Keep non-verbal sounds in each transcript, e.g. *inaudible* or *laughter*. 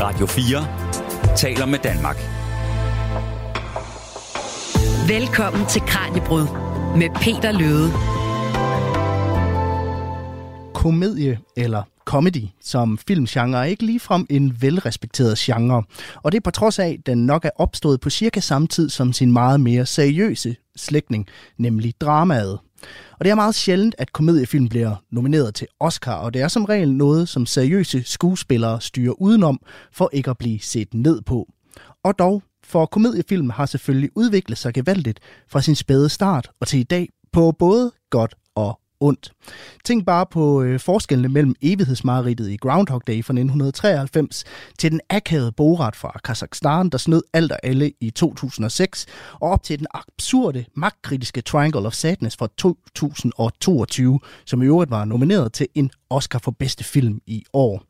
Radio 4 taler med Danmark. Velkommen til Kranjebrud med Peter Løde. Komedie eller comedy som filmgenre er ikke ligefrem en velrespekteret genre. Og det er på trods af, at den nok er opstået på cirka samme tid som sin meget mere seriøse slægtning, nemlig dramaet. Og det er meget sjældent, at komediefilm bliver nomineret til Oscar, og det er som regel noget, som seriøse skuespillere styrer udenom, for ikke at blive set ned på. Og dog, for komediefilm har selvfølgelig udviklet sig gevaldigt fra sin spæde start og til i dag på både godt ondt. Tænk bare på øh, forskellene mellem evighedsmareridtet i Groundhog Day fra 1993 til den akavede Borat fra Kazakhstan, der snød alt og alle i 2006, og op til den absurde, magtkritiske Triangle of Sadness fra 2022, som i øvrigt var nomineret til en Oscar for bedste film i år.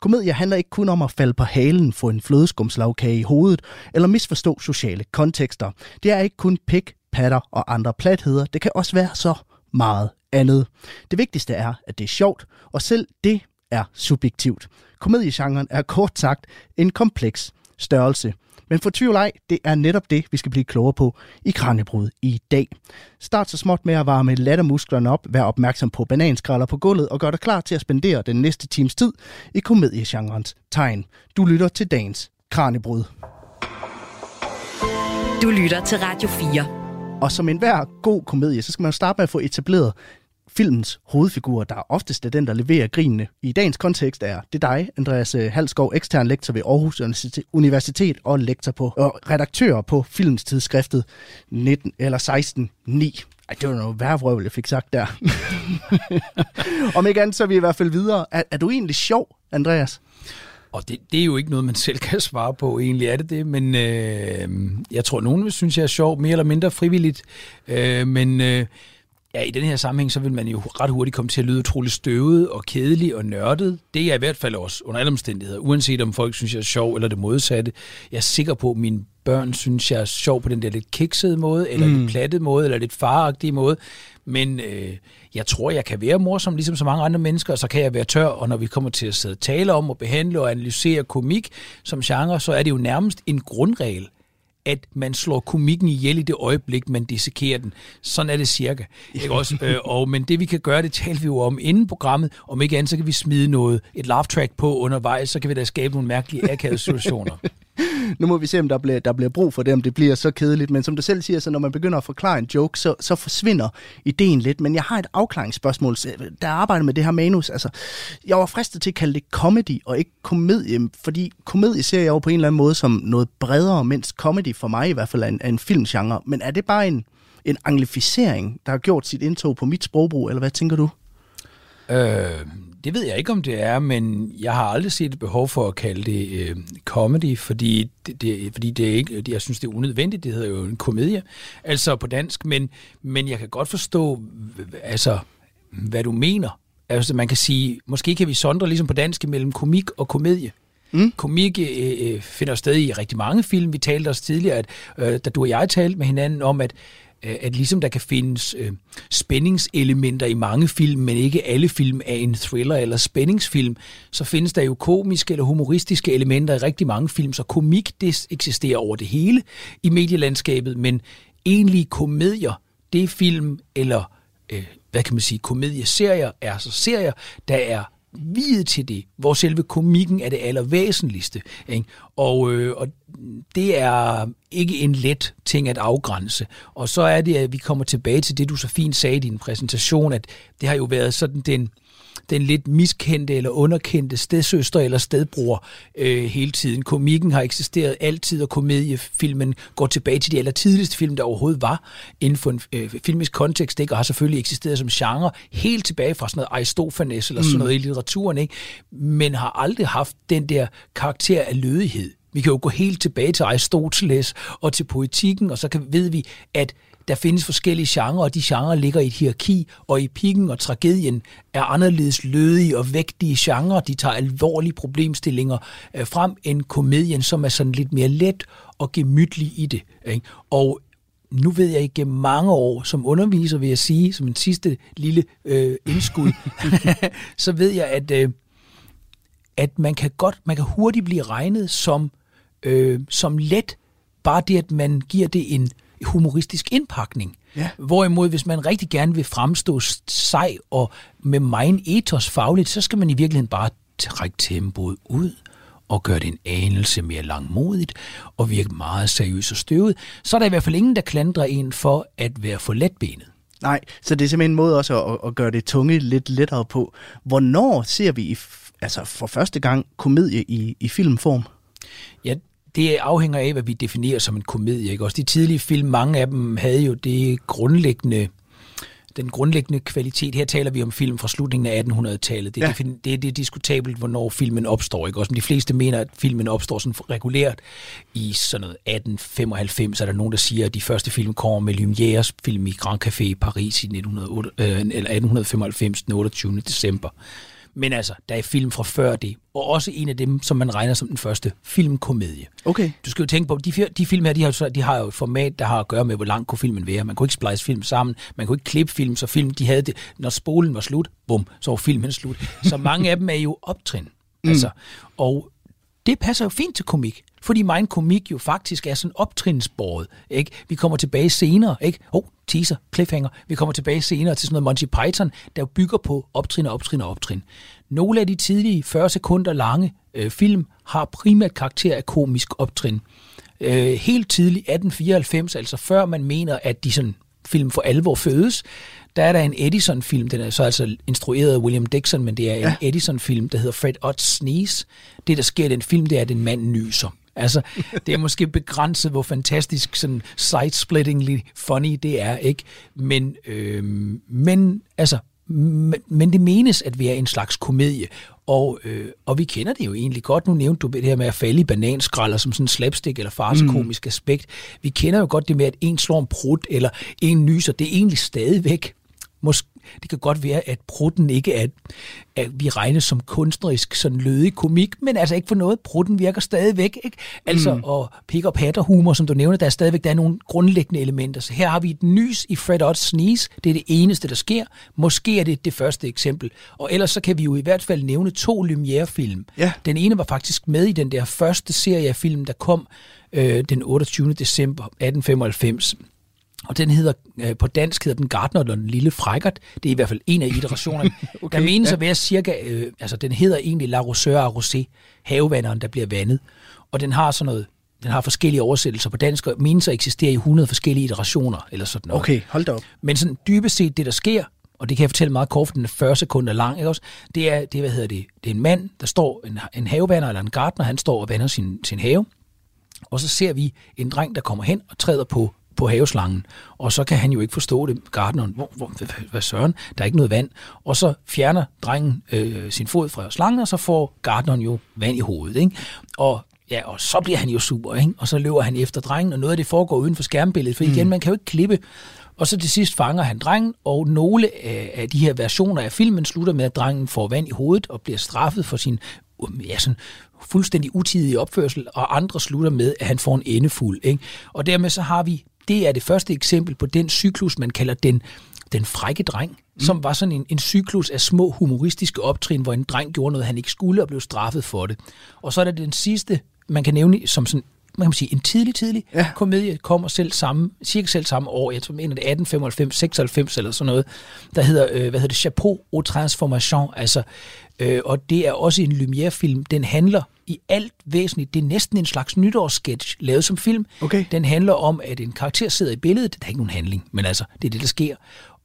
Komedie handler ikke kun om at falde på halen, få en flødeskumslagkage i hovedet, eller misforstå sociale kontekster. Det er ikke kun pik, patter og andre platheder. Det kan også være så meget andet. Det vigtigste er, at det er sjovt, og selv det er subjektivt. Komediegenren er kort sagt en kompleks størrelse. Men for tvivl ej, det er netop det, vi skal blive klogere på i Kranjebrud i dag. Start så småt med at varme lattermusklerne op, vær opmærksom på bananskralder på gulvet og gør dig klar til at spendere den næste times tid i komediegenrens tegn. Du lytter til dagens Kranjebrud. Du lytter til Radio 4. Og som enhver god komedie, så skal man starte med at få etableret filmens hovedfigur, der oftest er den, der leverer grinene. I dagens kontekst er det dig, Andreas øh, Halskov, ekstern lektor ved Aarhus Universitet og lektor på og redaktør på filmens tidsskriftet 19 eller 16 9. Ej, det var noget værvrøvl, jeg fik sagt der. *laughs* Om ikke andet, så er vi i hvert fald videre. Er, er du egentlig sjov, Andreas? Og det, det er jo ikke noget, man selv kan svare på, egentlig er det det, men øh, jeg tror, nogen vil synes, jeg er sjov, mere eller mindre frivilligt, øh, men øh, ja, i den her sammenhæng, så vil man jo ret hurtigt komme til at lyde utrolig støvet og kedelig og nørdet. Det er i hvert fald også, under alle omstændigheder, uanset om folk synes, jeg er sjov eller det modsatte. Jeg er sikker på, at mine børn synes, jeg er sjov på den der lidt kiksede måde, eller mm. lidt platte måde, eller lidt faragtige måde. Men øh, jeg tror, jeg kan være morsom, ligesom så mange andre mennesker, og så kan jeg være tør, og når vi kommer til at sidde og tale om og behandle og analysere komik som genre, så er det jo nærmest en grundregel, at man slår komikken ihjel i det øjeblik, man dissekerer den. Sådan er det cirka. Ikke *laughs* også? øh, og, men det vi kan gøre, det talte vi jo om inden programmet. Om ikke andet, så kan vi smide noget, et laugh track på undervejs, så kan vi da skabe nogle mærkelige akavede situationer. *laughs* *laughs* nu må vi se, om der bliver, der bliver brug for det, om det bliver så kedeligt. Men som du selv siger, så når man begynder at forklare en joke, så, så forsvinder ideen lidt. Men jeg har et afklaringsspørgsmål. Der arbejder med det her manus, altså, jeg var fristet til at kalde det comedy og ikke komedie, fordi komedie ser jeg jo på en eller anden måde som noget bredere, mens comedy for mig i hvert fald er en, er en filmgenre. Men er det bare en, en anglificering, der har gjort sit indtog på mit sprogbrug, eller hvad tænker du? Øh, det ved jeg ikke, om det er, men jeg har aldrig set et behov for at kalde det øh, comedy, fordi det, det, fordi det er ikke, jeg synes, det er unødvendigt. Det hedder jo en komedie, altså på dansk, men, men jeg kan godt forstå, altså, hvad du mener. Altså, man kan sige, måske kan vi sondre ligesom på dansk mellem komik og komedie. Mm. Komik øh, øh, finder sted i rigtig mange film. Vi talte også tidligere, at, øh, da du og jeg talte med hinanden om, at Øh, at ligesom der kan findes øh, spændingselementer i mange film, men ikke alle film er en thriller eller spændingsfilm, så findes der jo komiske eller humoristiske elementer i rigtig mange film, så komik det eksisterer over det hele i medielandskabet, men egentlige komedier, det er film eller øh, hvad kan man sige, komedieserier er så serier, der er viet til det, hvor selve komikken er det allervæsentligste. Ikke? Og, øh, og det er ikke en let ting at afgrænse. Og så er det, at vi kommer tilbage til det, du så fint sagde i din præsentation, at det har jo været sådan den den lidt miskendte eller underkendte stedsøster eller stedbror øh, hele tiden. Komikken har eksisteret altid, og komediefilmen går tilbage til de aller tidligste film, der overhovedet var inden for en øh, filmisk kontekst, ikke? og har selvfølgelig eksisteret som genre helt tilbage fra sådan noget Aristofanes eller sådan mm. noget i litteraturen, ikke? men har aldrig haft den der karakter af lødighed. Vi kan jo gå helt tilbage til Aristoteles og til poetikken, og så kan, ved vi, at der findes forskellige genrer, og de genrer ligger i et hierarki, og i pikken og tragedien er anderledes lødige og vægtige genrer. De tager alvorlige problemstillinger øh, frem end komedien, som er sådan lidt mere let og gemytlig i det. Ikke? Og nu ved jeg ikke mange år som underviser, vil jeg sige, som en sidste lille øh, indskud, *laughs* *laughs* så ved jeg, at, øh, at at man kan godt, man kan hurtigt blive regnet som, øh, som let, bare det, at man giver det en humoristisk indpakning. Ja. Hvorimod, hvis man rigtig gerne vil fremstå sej og med meget ethos fagligt, så skal man i virkeligheden bare trække tempoet ud og gøre det en anelse mere langmodigt og virke meget seriøs og støvet, så er der i hvert fald ingen, der klandrer en for at være for letbenet. Nej, så det er simpelthen en måde også at, at gøre det tunge lidt lettere på. Hvornår ser vi i, altså for første gang komedie i, i filmform? Ja, det afhænger af, hvad vi definerer som en komedie. Ikke? Også de tidlige film, mange af dem havde jo det grundlæggende den grundlæggende kvalitet. Her taler vi om film fra slutningen af 1800-tallet. Det, ja. det, det, det er diskutabelt, hvornår filmen opstår. Ikke? Også, de fleste mener, at filmen opstår sådan regulært i sådan noget 1895. Er der nogen, der siger, at de første film kommer med Lumière's film i Grand Café i Paris i 1908, øh, eller 1895, den 28. december. Men altså, der er film fra før det, og også en af dem, som man regner som den første filmkomedie. Okay. Du skal jo tænke på, de, de film her, de har, de har jo et format, der har at gøre med, hvor lang kunne filmen være. Man kunne ikke splice film sammen, man kunne ikke klippe film, så film, de havde det, når spolen var slut, bum, så var filmen slut. Så mange af dem er jo optrin. *laughs* Mm. Altså, og det passer jo fint til komik. Fordi min komik jo faktisk er sådan optrinsbordet. Ikke? Vi kommer tilbage senere. Ikke? Oh, teaser, cliffhanger. Vi kommer tilbage senere til sådan noget Monty Python, der bygger på optrin og optrin og optrin. Nogle af de tidlige 40 sekunder lange øh, film har primært karakter af komisk optrin. Øh, helt tidligt 1894, altså før man mener, at de sådan film for alvor fødes, der er der en Edison-film, den er så altså instrueret af William Dixon, men det er ja. en Edison-film, der hedder Fred Odd Sneeze. Det, der sker i den film, det er, at en mand nyser. Altså, det er måske begrænset, hvor fantastisk sådan side-splittingly funny det er, ikke? Men, øh, men altså, men, men det menes, at vi er en slags komedie, og, øh, og vi kender det jo egentlig godt. Nu nævnte du det her med at falde i bananskralder som sådan en slapstick eller farsekomisk mm. aspekt. Vi kender jo godt det med, at en slår en prut eller en nyser. Det er egentlig stadigvæk måske, det kan godt være, at prutten ikke er, at vi regnes som kunstnerisk sådan lødig komik, men altså ikke for noget. Prutten virker stadigvæk, ikke? Altså, mm. og pick up hat og humor, som du nævner, der er stadigvæk der er nogle grundlæggende elementer. Så her har vi et nys i Fred Odd Sneeze. Det er det eneste, der sker. Måske er det det første eksempel. Og ellers så kan vi jo i hvert fald nævne to Lumière-film. Ja. Den ene var faktisk med i den der første serie af film, der kom øh, den 28. december 1895 og den hedder, øh, på dansk hedder den Gardner eller den lille frækkert. Det er i hvert fald en af iterationerne. *laughs* okay, der menes ja. at være cirka, øh, altså den hedder egentlig La Roseur Rosé, havevanderen, der bliver vandet. Og den har sådan noget, den har forskellige oversættelser på dansk, og menes at eksistere i 100 forskellige iterationer, eller sådan noget. Okay, hold da op. Men sådan dybest set det, der sker, og det kan jeg fortælle meget kort, for den er 40 sekunder lang, ikke også? Det er, det, hvad hedder det, det er en mand, der står, en, en havevander eller en gartner, han står og vander sin, sin have, og så ser vi en dreng, der kommer hen og træder på på haveslangen, og så kan han jo ikke forstå det, gardneren, hvor, hvor, hvad, hvad søren, der er ikke noget vand, og så fjerner drengen øh, sin fod fra slangen, og så får gardneren jo vand i hovedet, ikke? Og Ja, og så bliver han jo super, ikke? og så løber han efter drengen, og noget af det foregår uden for skærmbilledet, for igen, mm. man kan jo ikke klippe. Og så til sidst fanger han drengen, og nogle af, de her versioner af filmen slutter med, at drengen får vand i hovedet og bliver straffet for sin ja, sådan fuldstændig utidig opførsel, og andre slutter med, at han får en endefuld. Ikke? Og dermed så har vi det er det første eksempel på den cyklus, man kalder den, den frække dreng, mm. som var sådan en, en cyklus af små humoristiske optrin, hvor en dreng gjorde noget, han ikke skulle, og blev straffet for det. Og så er der den sidste, man kan nævne som sådan man kan sige, en tidlig, tidlig ja. komedie kommer selv samme, cirka selv samme år, jeg tror, mener det 1895, 96 eller sådan noget, der hedder, øh, hvad hedder det, Chapeau au Transformation, altså, øh, og det er også en Lumière-film, den handler i alt væsentligt, det er næsten en slags nytårssketch, lavet som film. Okay. Den handler om, at en karakter sidder i billedet, der er ikke nogen handling, men altså, det er det, der sker.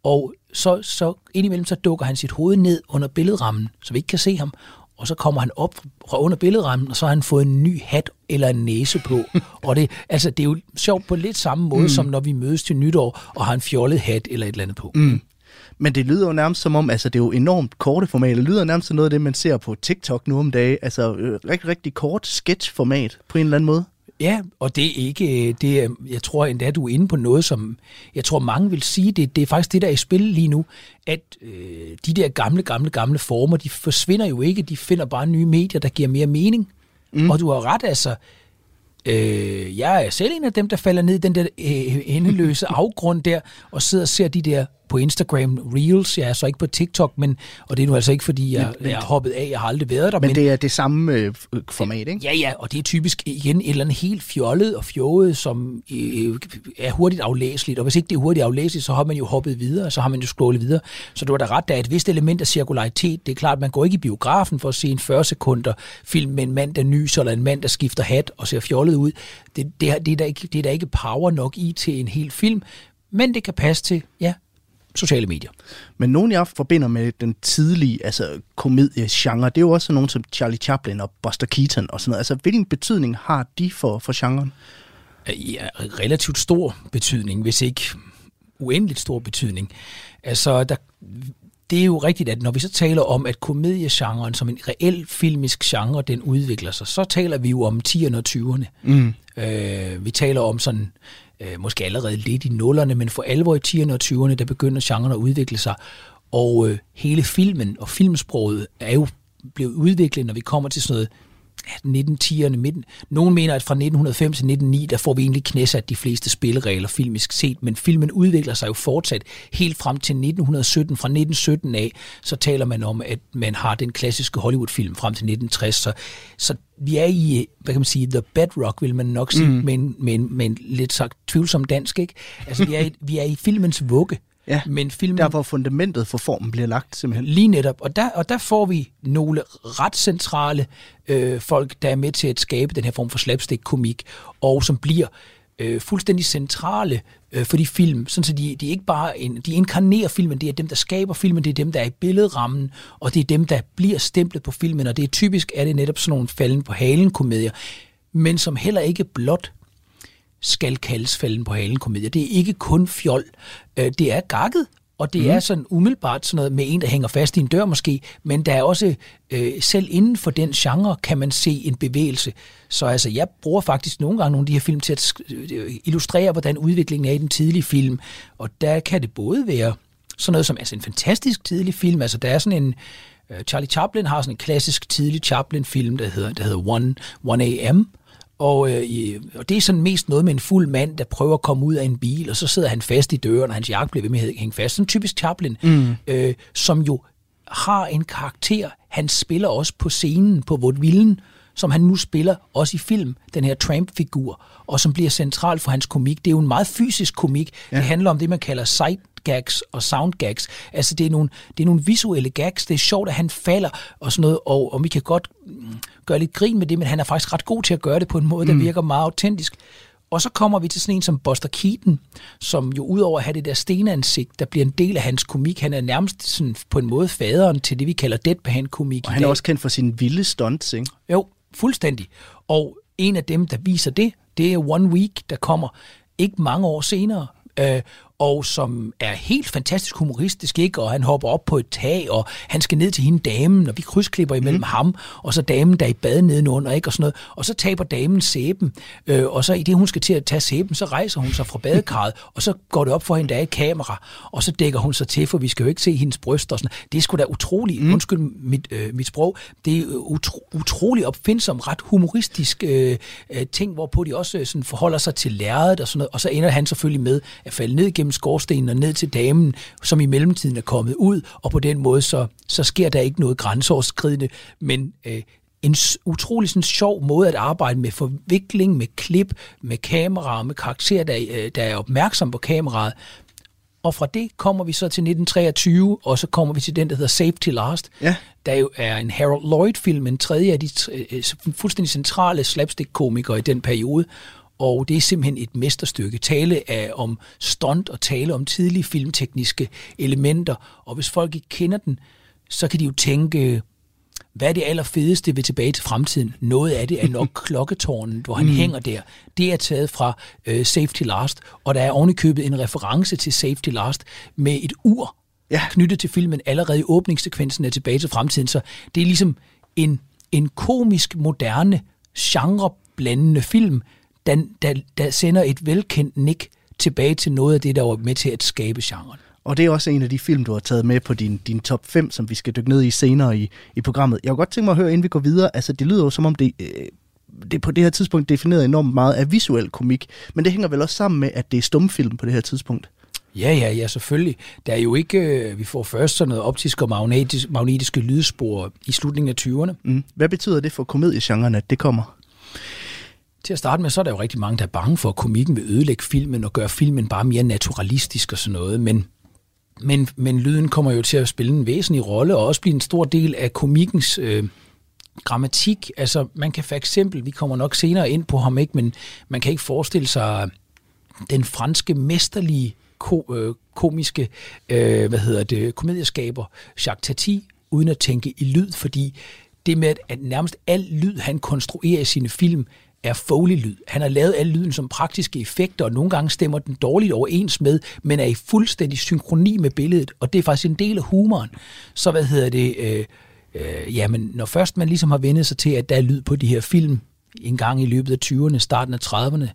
Og så, så indimellem så dukker han sit hoved ned under billedrammen, så vi ikke kan se ham, og så kommer han op fra under billedrammen, og så har han fået en ny hat eller en næse på. *laughs* og det, altså, det er jo sjovt på lidt samme måde, mm. som når vi mødes til nytår og har en fjollet hat eller et eller andet på. Mm. Men det lyder jo nærmest som om, altså det er jo enormt korte format. Det lyder nærmest som noget af det, man ser på TikTok nu om dagen. Altså øh, rigtig, rigtig kort sketchformat på en eller anden måde. Ja, og det er ikke, det er, jeg tror endda, du er inde på noget, som jeg tror mange vil sige, det, det er faktisk det, der er i spil lige nu, at øh, de der gamle, gamle, gamle former, de forsvinder jo ikke, de finder bare nye medier, der giver mere mening. Mm. Og du har ret, altså, øh, jeg er selv en af dem, der falder ned i den der øh, endeløse *laughs* afgrund der, og sidder og ser de der på Instagram Reels. Jeg er så ikke på TikTok, men, og det er nu altså ikke, fordi jeg, jeg er hoppet af. Jeg har aldrig været der. Men, men det er det samme øh, format, ikke? Ja, ja, og det er typisk igen et eller andet helt fjollet og fjollet, som øh, er hurtigt aflæseligt. Og hvis ikke det er hurtigt aflæseligt, så har man jo hoppet videre, så har man jo scrollet videre. Så du har da ret, der er et vist element af cirkularitet. Det er klart, man går ikke i biografen for at se en 40 sekunder film med en mand, der nyser, eller en mand, der skifter hat og ser fjollet ud. Det, det, det, er, der ikke, det er der ikke power nok i til en hel film, men det kan passe til, ja, sociale medier. Men nogen, jeg forbinder med den tidlige altså, komediegenre, det er jo også nogen som Charlie Chaplin og Buster Keaton og sådan noget. Altså, hvilken betydning har de for, for genren? Ja, relativt stor betydning, hvis ikke uendeligt stor betydning. Altså, der, det er jo rigtigt, at når vi så taler om, at komediegenren som en reel filmisk genre, den udvikler sig, så taler vi jo om 10'erne og 20'erne. Mm. Øh, vi taler om sådan, øh, måske allerede lidt i nullerne, men for alvor i 10'erne og 20'erne, der begynder genren at udvikle sig. Og øh, hele filmen og filmsproget er jo blevet udviklet, når vi kommer til sådan noget 1910'erne midten. Nogen mener, at fra 1905 til 1909, der får vi egentlig knæsat de fleste spilleregler filmisk set, men filmen udvikler sig jo fortsat helt frem til 1917. Fra 1917 af, så taler man om, at man har den klassiske Hollywood-film frem til 1960, så, så vi er i, hvad kan man sige, the bedrock, vil man nok sige, mm. med, en, med, en, med en lidt sagt tvivlsom dansk, ikke? Altså, vi er i, vi er i filmens vugge. Ja, men filmen, der hvor fundamentet for formen bliver lagt simpelthen. Lige netop, og der, og der får vi nogle ret centrale øh, folk, der er med til at skabe den her form for slapstick-komik, og som bliver øh, fuldstændig centrale øh, for de film, sådan så de, de ikke bare en, de inkarnerer filmen, det er dem, der skaber filmen, det er dem, der er i billedrammen, og det er dem, der bliver stemplet på filmen, og det er typisk, er det netop sådan nogle falden på halen komedier, men som heller ikke blot skal kaldes falden på halen komedier. Det er ikke kun fjol. Øh, det er gakket, og det mm. er sådan umiddelbart sådan noget med en, der hænger fast i en dør måske, men der er også, øh, selv inden for den genre, kan man se en bevægelse. Så altså, jeg bruger faktisk nogle gange nogle af de her film til at øh, illustrere, hvordan udviklingen er i den tidlige film, og der kan det både være sådan noget som altså en fantastisk tidlig film, altså der er sådan en, øh, Charlie Chaplin har sådan en klassisk tidlig Chaplin-film, der hedder, der hedder One, One AM, og, øh, og det er sådan mest noget med en fuld mand, der prøver at komme ud af en bil, og så sidder han fast i døren, og hans jakke bliver ved med at hænge fast. Sådan typisk Chaplin, mm. øh, som jo har en karakter. Han spiller også på scenen på Vaudeville, som han nu spiller også i film, den her Tramp-figur, og som bliver central for hans komik. Det er jo en meget fysisk komik. Ja. Det handler om det, man kalder sight gags og sound gags. Altså, det er, nogle, det er nogle visuelle gags. Det er sjovt, at han falder og sådan noget, og, og vi kan godt mm, gøre lidt grin med det, men han er faktisk ret god til at gøre det på en måde, der mm. virker meget autentisk. Og så kommer vi til sådan en som Buster Keaton, som jo udover at have det der stenansigt, der bliver en del af hans komik, han er nærmest sådan på en måde faderen til det, vi kalder deadpan-komik Og han er også kendt for sine vilde stunts, ikke? Jo, fuldstændig. Og en af dem, der viser det, det er One Week, der kommer ikke mange år senere, øh, og som er helt fantastisk humoristisk, ikke? og han hopper op på et tag, og han skal ned til hende damen, og vi krydsklipper imellem mm. ham, og så damen, der er i bad nedenunder, ikke? og sådan noget, og så taber damen sæben, øh, og så i det, hun skal til at tage sæben, så rejser hun sig fra badekarret, *laughs* og så går det op for hende, der er et kamera, og så dækker hun sig til, for vi skal jo ikke se hendes bryst og sådan Det er sgu da utroligt, mm. undskyld mit, øh, mit sprog, det er utro, utrolig opfindsom, ret humoristisk øh, øh, ting, hvorpå de også øh, sådan forholder sig til lærredet og sådan noget, og så ender han selvfølgelig med at falde ned gennem skorstenen og ned til damen, som i mellemtiden er kommet ud, og på den måde så, så sker der ikke noget grænseoverskridende, men øh, en utrolig sådan, sjov måde at arbejde med forvikling, med klip, med kamera, med karakterer, der, øh, der er opmærksom på kameraet. Og fra det kommer vi så til 1923, og så kommer vi til den, der hedder Safety Last, ja. der jo er en Harold Lloyd-film, en tredje af de øh, fuldstændig centrale slapstick-komikere i den periode. Og det er simpelthen et mesterstykke. Tale af, om stunt og tale om tidlige filmtekniske elementer. Og hvis folk ikke kender den, så kan de jo tænke, hvad er det allerfedeste ved Tilbage til Fremtiden? Noget af det er nok *laughs* klokketårnen, hvor han mm. hænger der. Det er taget fra uh, Safety Last, og der er ovenikøbet en reference til Safety Last med et ur ja. knyttet til filmen allerede i åbningssekvensen af Tilbage til Fremtiden. Så det er ligesom en, en komisk, moderne, genreblandende film, der, der, der sender et velkendt nik tilbage til noget af det, der var med til at skabe genren. Og det er også en af de film, du har taget med på din, din top 5, som vi skal dykke ned i senere i, i programmet. Jeg kunne godt tænke mig at høre, inden vi går videre, altså det lyder jo som om det, øh, det på det her tidspunkt defineret enormt meget af visuel komik, men det hænger vel også sammen med, at det er stumfilm på det her tidspunkt? Ja, ja, ja, selvfølgelig. Der er jo ikke, øh, vi får først sådan noget optisk og magnetisk, magnetiske lydspor i slutningen af 20'erne. Mm. Hvad betyder det for komediegenren, at det kommer? Til at starte med, så er der jo rigtig mange, der er bange for, at komikken vil ødelægge filmen og gøre filmen bare mere naturalistisk og sådan noget. Men, men, men lyden kommer jo til at spille en væsentlig rolle og også blive en stor del af komikkens øh, grammatik. Altså, man kan for eksempel, vi kommer nok senere ind på ham, ikke, men man kan ikke forestille sig den franske mesterlige ko, øh, komiske, øh, hvad hedder det, komedieskaber Jacques Tati, uden at tænke i lyd, fordi det med, at nærmest al lyd, han konstruerer i sine film, er Foley-lyd. Han har lavet al lyden som praktiske effekter, og nogle gange stemmer den dårligt overens med, men er i fuldstændig synkroni med billedet, og det er faktisk en del af humoren. Så hvad hedder det? Øh, øh, jamen, når først man ligesom har vendet sig til, at der er lyd på de her film, en gang i løbet af 20'erne, starten af 30'erne,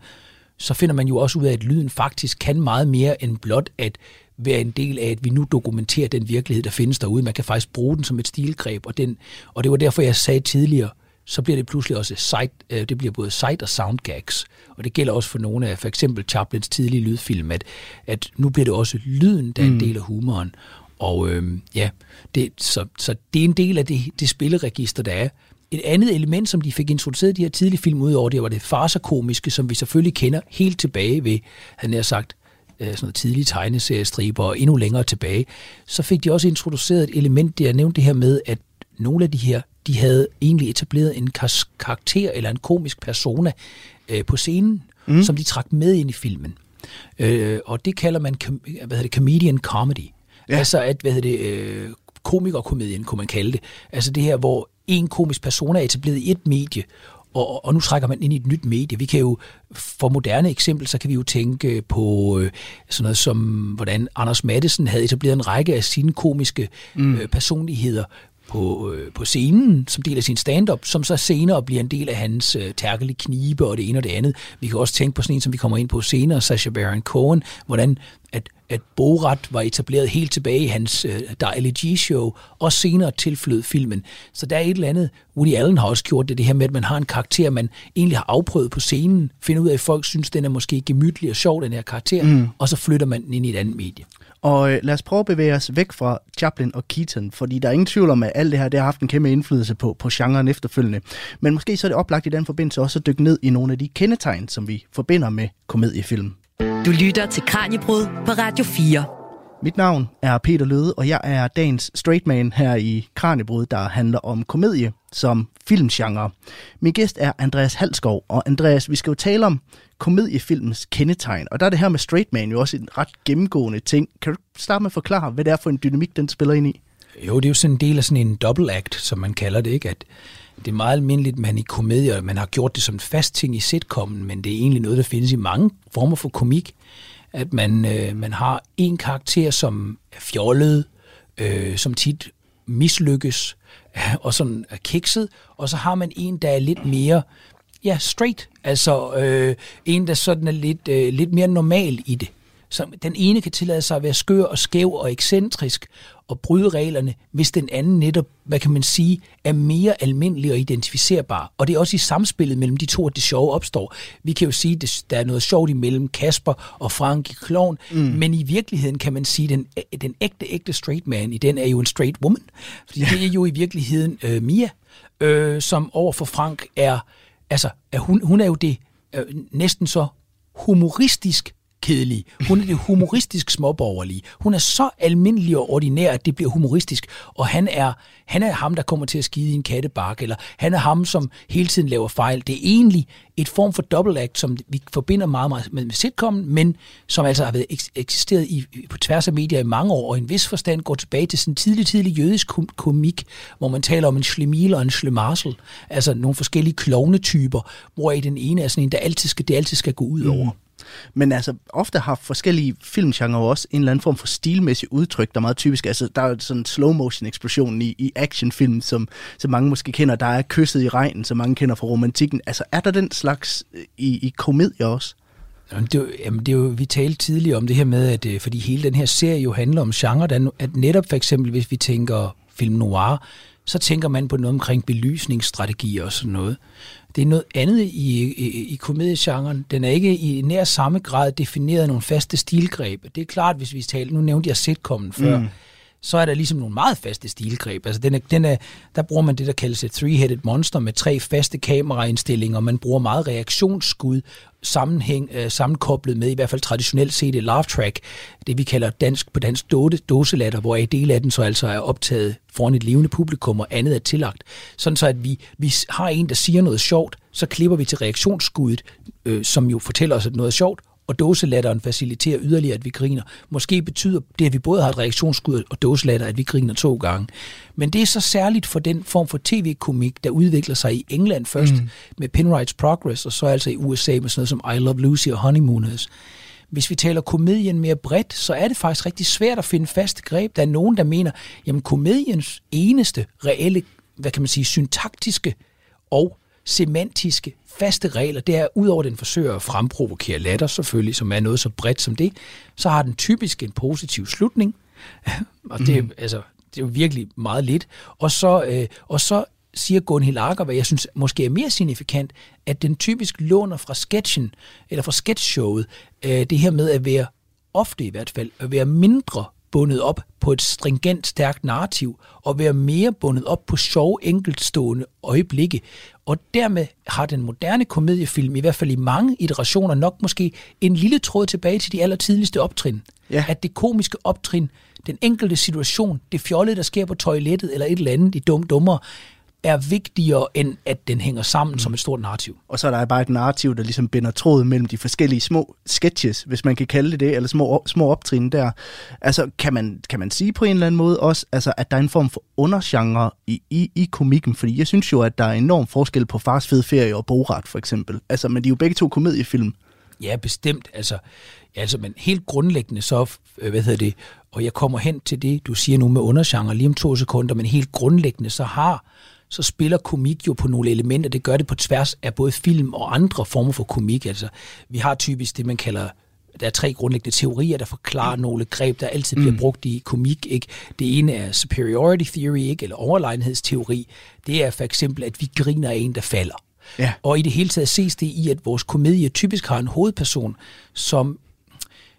så finder man jo også ud af, at lyden faktisk kan meget mere end blot at være en del af, at vi nu dokumenterer den virkelighed, der findes derude. Man kan faktisk bruge den som et stilgreb, og, den, og det var derfor, jeg sagde tidligere, så bliver det pludselig også sight, øh, det bliver både sight og sound gags. Og det gælder også for nogle af for eksempel Chaplins tidlige lydfilm, at, at nu bliver det også lyden, der er en mm. del af humoren. Og øh, ja, det, så, så det er en del af det, det spilleregister, der er. Et andet element, som de fik introduceret de her tidlige film ud over, det var det farsakomiske, som vi selvfølgelig kender helt tilbage ved, han har sagt, øh, sådan noget tidlige tegneseriestriber og endnu længere tilbage. Så fik de også introduceret et element, det jeg nævnte det her med, at nogle af de her, de havde egentlig etableret en karakter eller en komisk persona øh, på scenen, mm. som de trak med ind i filmen. Øh, og det kalder man hvad hedder det, comedian comedy. Ja. Altså at, hvad hedder det, øh, komikerkomedien, kunne man kalde det. Altså det her, hvor en komisk person er etableret i et medie, og, og nu trækker man ind i et nyt medie. Vi kan jo, for moderne eksempel, så kan vi jo tænke på øh, sådan noget som, hvordan Anders Madsen havde etableret en række af sine komiske mm. øh, personligheder på, øh, på scenen som del af sin stand-up, som så senere bliver en del af hans øh, tærkelige knibe og det ene og det andet. Vi kan også tænke på sådan en, som vi kommer ind på senere, Sacha Baron Cohen, hvordan at, at Borat var etableret helt tilbage i hans øh, Daily G-show, og senere tilflød filmen. Så der er et eller andet, Woody Allen har også gjort det, det her med, at man har en karakter, man egentlig har afprøvet på scenen, finder ud af, at folk synes, den er måske gemytlig og sjov, den her karakter, mm. og så flytter man den ind i et andet medie. Og øh, lad os prøve at bevæge os væk fra Chaplin og Keaton, fordi der er ingen tvivl om, at alt det her det har haft en kæmpe indflydelse på, på genren efterfølgende. Men måske så er det oplagt i den forbindelse også at dykke ned i nogle af de kendetegn, som vi forbinder med komediefilm. Du lytter til Kranjebrud på Radio 4. Mit navn er Peter Løde, og jeg er dagens straight man her i Kranjebrud, der handler om komedie som filmgenre. Min gæst er Andreas Halskov, og Andreas, vi skal jo tale om komediefilmens kendetegn, og der er det her med straight man jo også en ret gennemgående ting. Kan du starte med at forklare, hvad det er for en dynamik, den spiller ind i? Jo, det er jo sådan en del af sådan en double act, som man kalder det, ikke? At det er meget almindeligt, man i komedier, man har gjort det som en fast ting i sitcomen, men det er egentlig noget, der findes i mange former for komik, at man, øh, man har en karakter, som er fjollet, øh, som tit mislykkes, *laughs* og sådan er kikset, og så har man en, der er lidt mere ja, straight, altså øh, en, der sådan er lidt, øh, lidt mere normal i det. Så den ene kan tillade sig at være skør og skæv og ekscentrisk og bryde reglerne, hvis den anden netop, hvad kan man sige, er mere almindelig og identificerbar. Og det er også i samspillet mellem de to, at det sjove opstår. Vi kan jo sige, at der er noget sjovt imellem Kasper og Frank i Kloven, mm. men i virkeligheden kan man sige, at den, den ægte, ægte straight man i den er jo en straight woman. Fordi ja. det er jo i virkeligheden øh, Mia, øh, som over for Frank er, altså, er hun, hun er jo det øh, næsten så humoristisk kedelig. Hun er det humoristisk småborgerlige. Hun er så almindelig og ordinær, at det bliver humoristisk. Og han er, han er ham, der kommer til at skide i en kattebark, eller han er ham, som hele tiden laver fejl. Det er egentlig et form for double act, som vi forbinder meget, meget med, med sitcomen, men som altså har været eksisteret i, på tværs af medier i mange år, og i en vis forstand går tilbage til sådan tidlig, tidlig jødisk komik, hvor man taler om en schlemil og en schlemarsel, altså nogle forskellige klovnetyper, hvor i den ene er sådan en, der altid skal, det altid skal gå ud over. Mm. Men altså, ofte har forskellige filmgenre også en eller anden form for stilmæssig udtryk, der er meget typisk. Altså, der er sådan en slow motion eksplosion i, i actionfilm, som, som mange måske kender. Der er kysset i regnen, som mange kender fra romantikken. Altså, er der den slags øh, i, i komedier også? Jamen, det, er jo, jamen, det er jo, vi talte tidligere om det her med, at øh, fordi hele den her serie jo handler om genre, der, at netop for eksempel, hvis vi tænker film noir, så tænker man på noget omkring belysningsstrategier og sådan noget. Det er noget andet i, i, i komediegenren. Den er ikke i nær samme grad defineret nogle faste stilgreb. Det er klart, hvis vi taler, nu nævnte jeg sitcomen før, mm så er der ligesom nogle meget faste stilgreb. Altså den er, den er, der bruger man det, der kaldes et three-headed monster med tre faste kameraindstillinger. Man bruger meget reaktionsskud sammenhæng, øh, sammenkoblet med i hvert fald traditionelt set et laugh track, det vi kalder dansk på dansk dåse, dåselatter, hvor en del af den så altså er optaget foran et levende publikum, og andet er tillagt. Sådan så, at vi, vi har en, der siger noget sjovt, så klipper vi til reaktionsskuddet, øh, som jo fortæller os, at noget er sjovt, og dåselatteren faciliterer yderligere, at vi griner. Måske betyder det, at vi både har et reaktionsskud og dåselatter, at vi griner to gange. Men det er så særligt for den form for tv-komik, der udvikler sig i England først mm. med Pinwrights Progress, og så altså i USA med sådan noget som I Love Lucy og Honeymooners. Hvis vi taler komedien mere bredt, så er det faktisk rigtig svært at finde faste greb. Der er nogen, der mener, jamen komediens eneste reelle, hvad kan man sige, syntaktiske og semantiske faste regler, det er, udover den forsøger at fremprovokere latter selvfølgelig, som er noget så bredt som det, så har den typisk en positiv slutning, *laughs* og det, mm. altså, det er jo virkelig meget lidt. Og så, øh, og så siger Gunhild Akker, hvad jeg synes måske er mere signifikant, at den typisk låner fra sketchen, eller fra sketchshowet, øh, det her med at være, ofte i hvert fald, at være mindre bundet op på et stringent, stærkt narrativ, og være mere bundet op på sjove, enkeltstående øjeblikke. Og dermed har den moderne komediefilm, i hvert fald i mange iterationer, nok måske en lille tråd tilbage til de allertidligste optrin. Ja. At det komiske optrin, den enkelte situation, det fjollede, der sker på toilettet, eller et eller andet, de dum dummer, er vigtigere, end at den hænger sammen mm. som et stort narrativ. Og så er der bare et narrativ, der ligesom binder tråd mellem de forskellige små sketches, hvis man kan kalde det det, eller små, små optrin der. Altså, kan man, kan man sige på en eller anden måde også, altså, at der er en form for undergenre i, i, i komikken? Fordi jeg synes jo, at der er enorm forskel på Fars Fed Ferie og Borat, for eksempel. Altså, men de er jo begge to komediefilm. Ja, bestemt. Altså, altså, men helt grundlæggende så, øh, hvad hedder det, og jeg kommer hen til det, du siger nu med undergenre lige om to sekunder, men helt grundlæggende så har så spiller komik jo på nogle elementer. Det gør det på tværs af både film og andre former for komik. Altså, vi har typisk det, man kalder der er tre grundlæggende teorier, der forklarer nogle greb, der altid bliver mm. brugt i komik. Ikke? Det ene er superiority theory, ikke? eller overlegenhedsteori. Det er for eksempel, at vi griner af en, der falder. Ja. Og i det hele taget ses det i, at vores komedie typisk har en hovedperson, som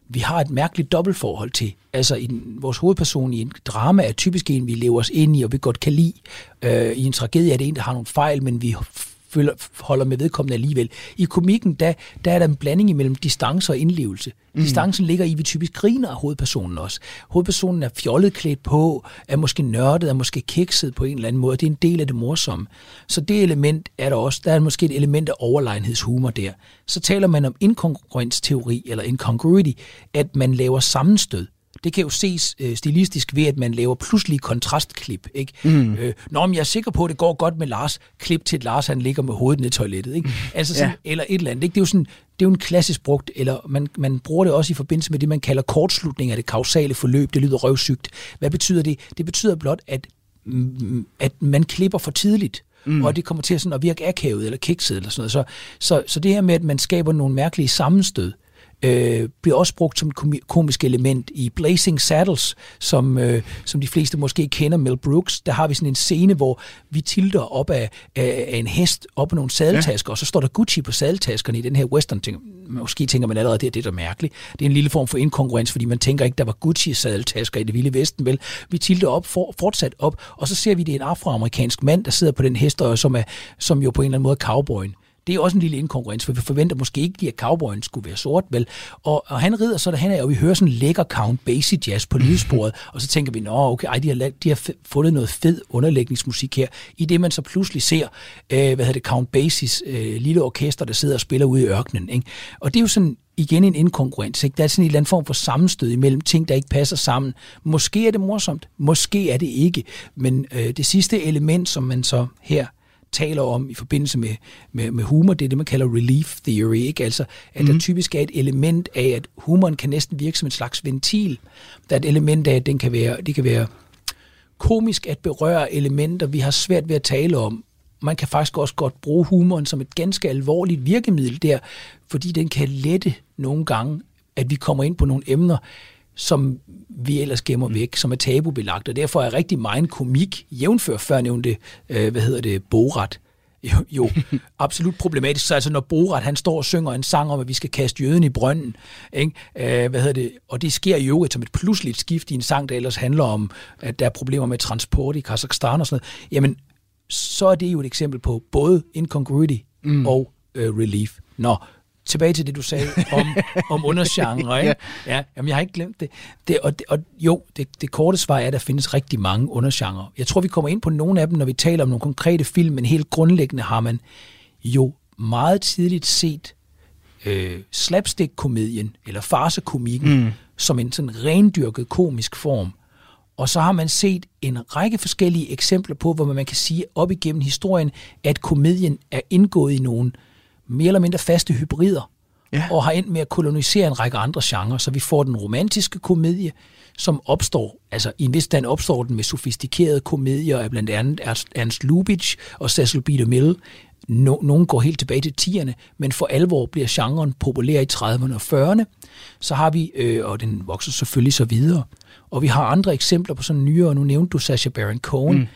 vi har et mærkeligt dobbeltforhold til. Altså en, vores hovedperson i en drama er typisk en, vi lever os ind i, og vi godt kan lide. Øh, I en tragedie er det en, der har nogle fejl, men vi føler, holder med vedkommende alligevel. I komikken, der, der er der en blanding imellem distance og indlevelse. Mm. Distancen ligger i, at vi typisk griner af hovedpersonen også. Hovedpersonen er fjollet klædt på, er måske nørdet, er måske kikset på en eller anden måde. Det er en del af det morsomme. Så det element er der også. Der er måske et element af overlegenhedshumor der. Så taler man om inkongruensteori eller incongruity, at man laver sammenstød det kan jo ses øh, stilistisk ved, at man laver pludselige kontrastklip. Ikke? Mm. Øh, Nå, men jeg er sikker på, at det går godt med Lars. Klip til, at Lars han ligger med hovedet ned i toilettet. Ikke? Mm. Altså sådan, ja. Eller et eller andet. Ikke? Det er jo sådan, det er jo en klassisk brugt, eller man, man bruger det også i forbindelse med det, man kalder kortslutning af det kausale forløb. Det lyder røvsygt. Hvad betyder det? Det betyder blot, at, mm, at man klipper for tidligt. Mm. og det kommer til sådan at virke akavet eller kikset eller sådan noget. Så, så, så det her med, at man skaber nogle mærkelige sammenstød, øh, bliver også brugt som et komisk element i Blazing Saddles, som, øh, som de fleste måske kender, Mel Brooks. Der har vi sådan en scene, hvor vi tilter op af, af, af en hest op af nogle sadeltasker, ja. og så står der Gucci på sadeltaskerne i den her western. ting. måske tænker man allerede, det er det, der er mærkeligt. Det er en lille form for inkongruens, fordi man tænker ikke, der var Gucci-sadeltasker i det vilde vesten, vel? Vi tilter op, for, fortsat op, og så ser vi, det er en afroamerikansk mand, der sidder på den hest, som, er, som jo på en eller anden måde er cowboyen. Det er også en lille inkonkurrens, for vi forventer måske ikke, at cowboyen skulle være sort, vel? Og, og han rider så derhen af, og vi hører sådan en lækker Count Basie jazz på lydsporet, *laughs* og så tænker vi, nå, okay, ej, de har, de har fundet noget fed underlægningsmusik her, i det man så pludselig ser, øh, hvad hedder det, Count Basies øh, lille orkester, der sidder og spiller ude i ørkenen, ikke? Og det er jo sådan igen en inkonkurrens. Ikke? Der er sådan en eller anden form for sammenstød imellem ting, der ikke passer sammen. Måske er det morsomt, måske er det ikke. Men øh, det sidste element, som man så her taler om i forbindelse med, med, med humor, det er det, man kalder relief theory, ikke? Altså, at mm. der mhm. typisk er et element af, at humoren kan næsten virke som en slags ventil. Der er et element af, at den kan være, det kan være komisk at berøre elementer, vi har svært ved at tale om. Man kan faktisk også godt bruge humoren som et ganske alvorligt virkemiddel der, fordi den kan lette nogle gange, at vi kommer ind på nogle emner, som vi ellers gemmer væk, som er tabubelagt, og derfor er rigtig meget komik, jævnfør før nævnte, øh, hvad hedder det, Borat, jo, jo *laughs* absolut problematisk. Så altså, når Borat, han står og synger en sang om, at vi skal kaste jøden i brønden, ikke? Øh, hvad hedder det? og det sker i øvrigt som et pludseligt skift i en sang, der ellers handler om, at der er problemer med transport i Kazakhstan og sådan noget, jamen, så er det jo et eksempel på både incongruity mm. og øh, relief. Nå, tilbage til det, du sagde om, *laughs* om undergenre. Ikke? ja. ja jamen, jeg har ikke glemt det. det, og, det og jo, det, det korte svar er, at der findes rigtig mange undergenre. Jeg tror, vi kommer ind på nogle af dem, når vi taler om nogle konkrete film, men helt grundlæggende har man jo meget tidligt set øh, slapstick-komedien, eller farsekomikken, mm. som en sådan rendyrket komisk form. Og så har man set en række forskellige eksempler på, hvor man kan sige op igennem historien, at komedien er indgået i nogle mere eller mindre faste hybrider, ja. og har endt med at kolonisere en række andre genrer. Så vi får den romantiske komedie, som opstår, altså i en vis stand opstår den med sofistikerede komedier af blandt andet Ernst Lubitsch og Cecil B. DeMille. No, nogle går helt tilbage til 10'erne, men for alvor bliver genren populær i 30'erne og 40'erne. Så har vi, øh, og den vokser selvfølgelig så videre, og vi har andre eksempler på sådan nyere, nu nævnte du Sacha Baron Cohen, mm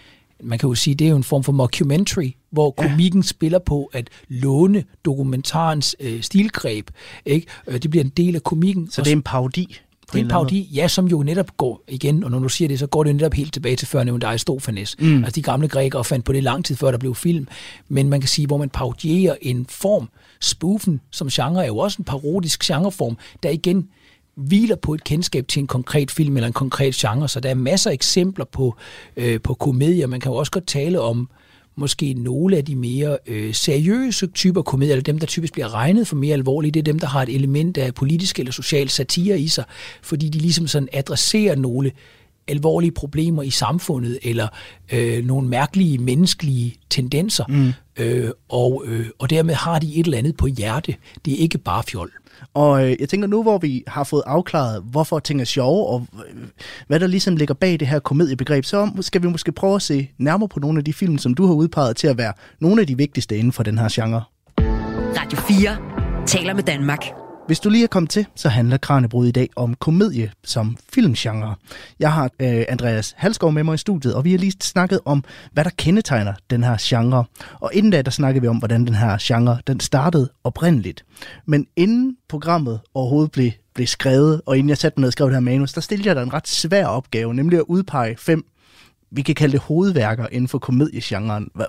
man kan jo sige, det er jo en form for mockumentary, hvor ja. komikken spiller på at låne dokumentarens øh, stilgreb. Ikke? Øh, det bliver en del af komikken. Så det er en parodi? Det er en parodi, ja, som jo netop går igen, og når du siger det, så går det netop helt tilbage til før nævnte Aristofanes. Mm. Altså de gamle grækere fandt på det lang tid før der blev film. Men man kan sige, hvor man parodierer en form. Spoofen som genre er jo også en parodisk genreform, der igen hviler på et kendskab til en konkret film eller en konkret genre, så der er masser af eksempler på, øh, på komedier. Man kan jo også godt tale om måske nogle af de mere øh, seriøse typer komedier, eller dem, der typisk bliver regnet for mere alvorlige, det er dem, der har et element af politisk eller social satire i sig, fordi de ligesom sådan adresserer nogle alvorlige problemer i samfundet, eller øh, nogle mærkelige menneskelige tendenser, mm. øh, og, øh, og dermed har de et eller andet på hjerte. Det er ikke bare fjol. Og øh, jeg tænker nu, hvor vi har fået afklaret, hvorfor ting er sjove, og øh, hvad der ligesom ligger bag det her komediebegreb, så skal vi måske prøve at se nærmere på nogle af de film, som du har udpeget til at være nogle af de vigtigste inden for den her genre. Radio 4 taler med Danmark. Hvis du lige er kommet til, så handler Kranjebrud i dag om komedie som filmgenre. Jeg har øh, Andreas Halskov med mig i studiet, og vi har lige snakket om, hvad der kendetegner den her genre. Og inden da, der snakkede vi om, hvordan den her genre den startede oprindeligt. Men inden programmet overhovedet blev, blev skrevet, og inden jeg satte mig ned og skrev det her manus, der stillede jeg dig en ret svær opgave, nemlig at udpege fem, vi kan kalde det hovedværker inden for komediegenren. Var,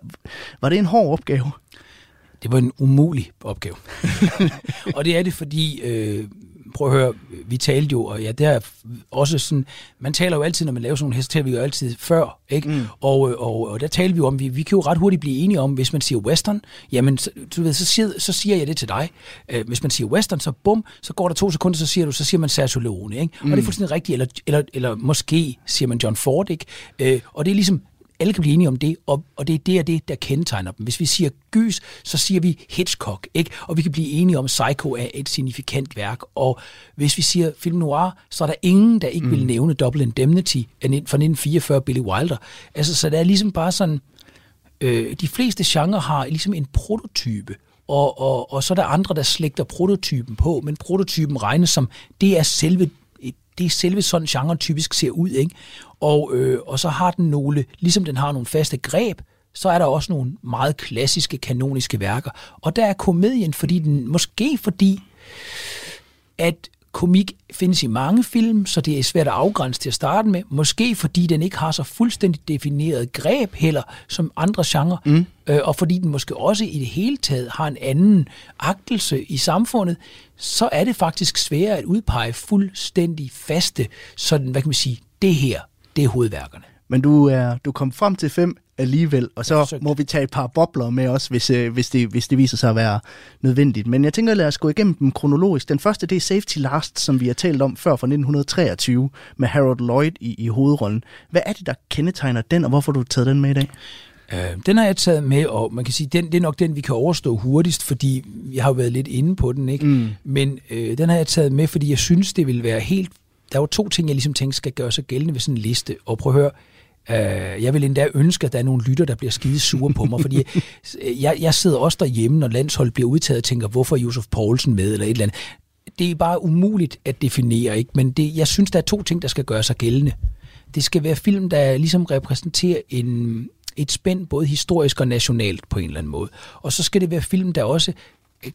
var det en hård opgave? Det var en umulig opgave. *laughs* og det er det, fordi, øh, prøv at høre, vi talte jo, og ja, det er også sådan, man taler jo altid, når man laver sådan nogle heste, taler vi jo altid før, ikke? Mm. Og, øh, og, og der taler vi jo om, vi, vi kan jo ret hurtigt blive enige om, hvis man siger western, jamen, så, du ved, så, siger, så siger jeg det til dig. Øh, hvis man siger western, så bum, så går der to sekunder, så siger du, så siger man Sergio Leone, ikke? Mm. Og det er mm. fuldstændig rigtigt, eller, eller, eller måske siger man John Ford, ikke? Øh, og det er ligesom, alle kan blive enige om det, og, og det er det og det, der kendetegner dem. Hvis vi siger gys, så siger vi Hitchcock, ikke? Og vi kan blive enige om, Psycho er et signifikant værk. Og hvis vi siger film noir, så er der ingen, der ikke mm. vil nævne Double Indemnity fra 1944, Billy Wilder. Altså, så der er ligesom bare sådan... Øh, de fleste genrer har ligesom en prototype, og, og, og så er der andre, der slægter prototypen på, men prototypen regnes som, det er selve det er selve sådan genre typisk ser ud, ikke? Og, øh, og så har den nogle, ligesom den har nogle faste greb, så er der også nogle meget klassiske, kanoniske værker. Og der er komedien, fordi den, måske fordi, at komik findes i mange film, så det er svært at afgrænse til at starte med. Måske fordi den ikke har så fuldstændig defineret greb heller som andre genrer, mm. øh, og fordi den måske også i det hele taget har en anden agtelse i samfundet, så er det faktisk sværere at udpege fuldstændig faste, sådan, hvad kan man sige, det her, det er hovedværkerne. Men du er du kom frem til fem alligevel, og så må vi tage et par bobler med os, hvis, øh, hvis, det, hvis det viser sig at være nødvendigt. Men jeg tænker, lad os gå igennem dem kronologisk. Den første, det er Safety Last, som vi har talt om før fra 1923, med Harold Lloyd i, i hovedrollen. Hvad er det, der kendetegner den, og hvorfor har du taget den med i dag? Øh, den har jeg taget med, og man kan sige, den, det er nok den, vi kan overstå hurtigst, fordi jeg har jo været lidt inde på den, ikke? Mm. Men øh, den har jeg taget med, fordi jeg synes, det vil være helt... Der er jo to ting, jeg ligesom tænker skal gøre sig gældende ved sådan en liste. Og prøv at høre, Øh, jeg vil endda ønske, at der er nogle lytter, der bliver skide sure på mig, fordi *laughs* jeg, jeg sidder også derhjemme, når landsholdet bliver udtaget og tænker, hvorfor er Josef Poulsen med, eller et eller andet. det er bare umuligt at definere, ikke? men det, jeg synes, der er to ting, der skal gøre sig gældende. Det skal være film, der ligesom repræsenterer en, et spænd, både historisk og nationalt på en eller anden måde. Og så skal det være film, der også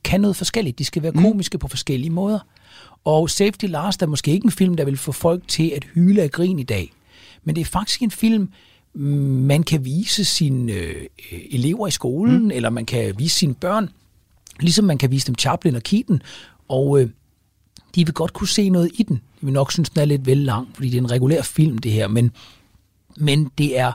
kan noget forskelligt. De skal være komiske mm. på forskellige måder. Og Safety Last er måske ikke en film, der vil få folk til at hyle af grin i dag. Men det er faktisk en film, man kan vise sine øh, elever i skolen, mm. eller man kan vise sine børn, ligesom man kan vise dem Chaplin og Keaton, og øh, de vil godt kunne se noget i den. De vil nok synes, den er lidt vel lang, fordi det er en regulær film, det her, men, men det er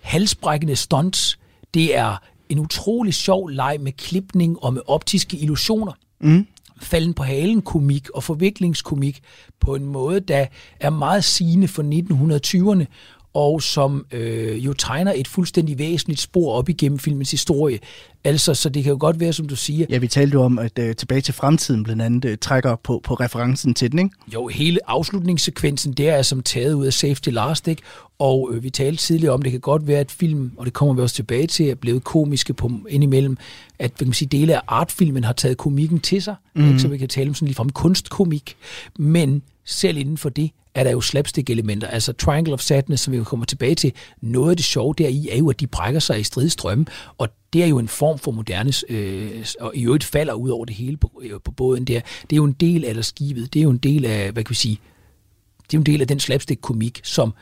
halsbrækkende stunts, det er en utrolig sjov leg med klipning og med optiske illusioner. Mm. Falden på halen komik og forviklingskomik på en måde, der er meget sigende for 1920'erne, og som øh, jo tegner et fuldstændig væsentligt spor op igennem filmens historie. Altså, så det kan jo godt være, som du siger... Ja, vi talte jo om, at uh, Tilbage til fremtiden blandt andet uh, trækker på, på referencen til den, ikke? Jo, hele afslutningssekvensen, det er som taget ud af Safety Last, ikke? Og øh, vi talte tidligere om, det kan godt være, at film, og det kommer vi også tilbage til, er blevet komiske på indimellem, at kan man sige, dele af artfilmen har taget komikken til sig, mm. ikke? så vi kan tale om sådan lige fra kunstkomik. Men selv inden for det er der jo slapstick-elementer. Altså Triangle of Sadness, som vi kommer tilbage til, noget af det sjove deri er jo, at de brækker sig i stridstrømme, og det er jo en form for moderne, øh, og i øvrigt falder ud over det hele på, øh, på båden der. Det er jo en del af skibet, det er jo en del af, hvad kan vi sige, det er jo en del af den slapstick-komik, som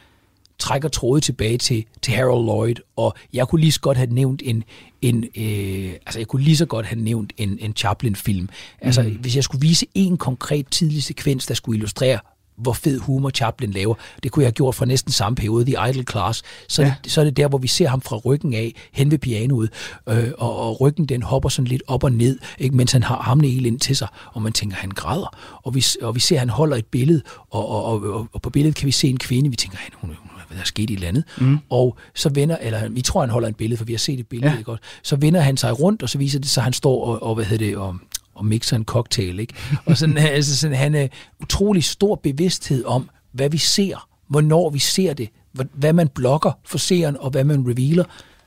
trækker tråde tilbage til, til Harold Lloyd, og jeg kunne lige så godt have nævnt en, en øh, altså jeg kunne lige så godt have nævnt en, en Chaplin-film. Altså, mm. hvis jeg skulle vise en konkret tidlig sekvens, der skulle illustrere, hvor fed humor Chaplin laver. Det kunne jeg have gjort fra næsten samme periode, The Idle Class. Så, ja. det, så er det der, hvor vi ser ham fra ryggen af, hen ved pianoet, øh, og, og ryggen den hopper sådan lidt op og ned, ikke, mens han har armene helt ind til sig, og man tænker, han græder. Og vi, og vi ser, at han holder et billede, og, og, og, og på billedet kan vi se en kvinde, vi tænker, hun, hun der er sket i et eller andet. Mm. Og så vender, eller vi tror, han holder et billede, for vi har set et billede, ja. godt. Så vender han sig rundt, og så viser det at han står og, og hvad hedder det, og, og mixer en cocktail. Ikke? Og sådan, *laughs* altså sådan, han er utrolig stor bevidsthed om, hvad vi ser, hvornår vi ser det, hvad man blokker for seeren, og hvad man revealer.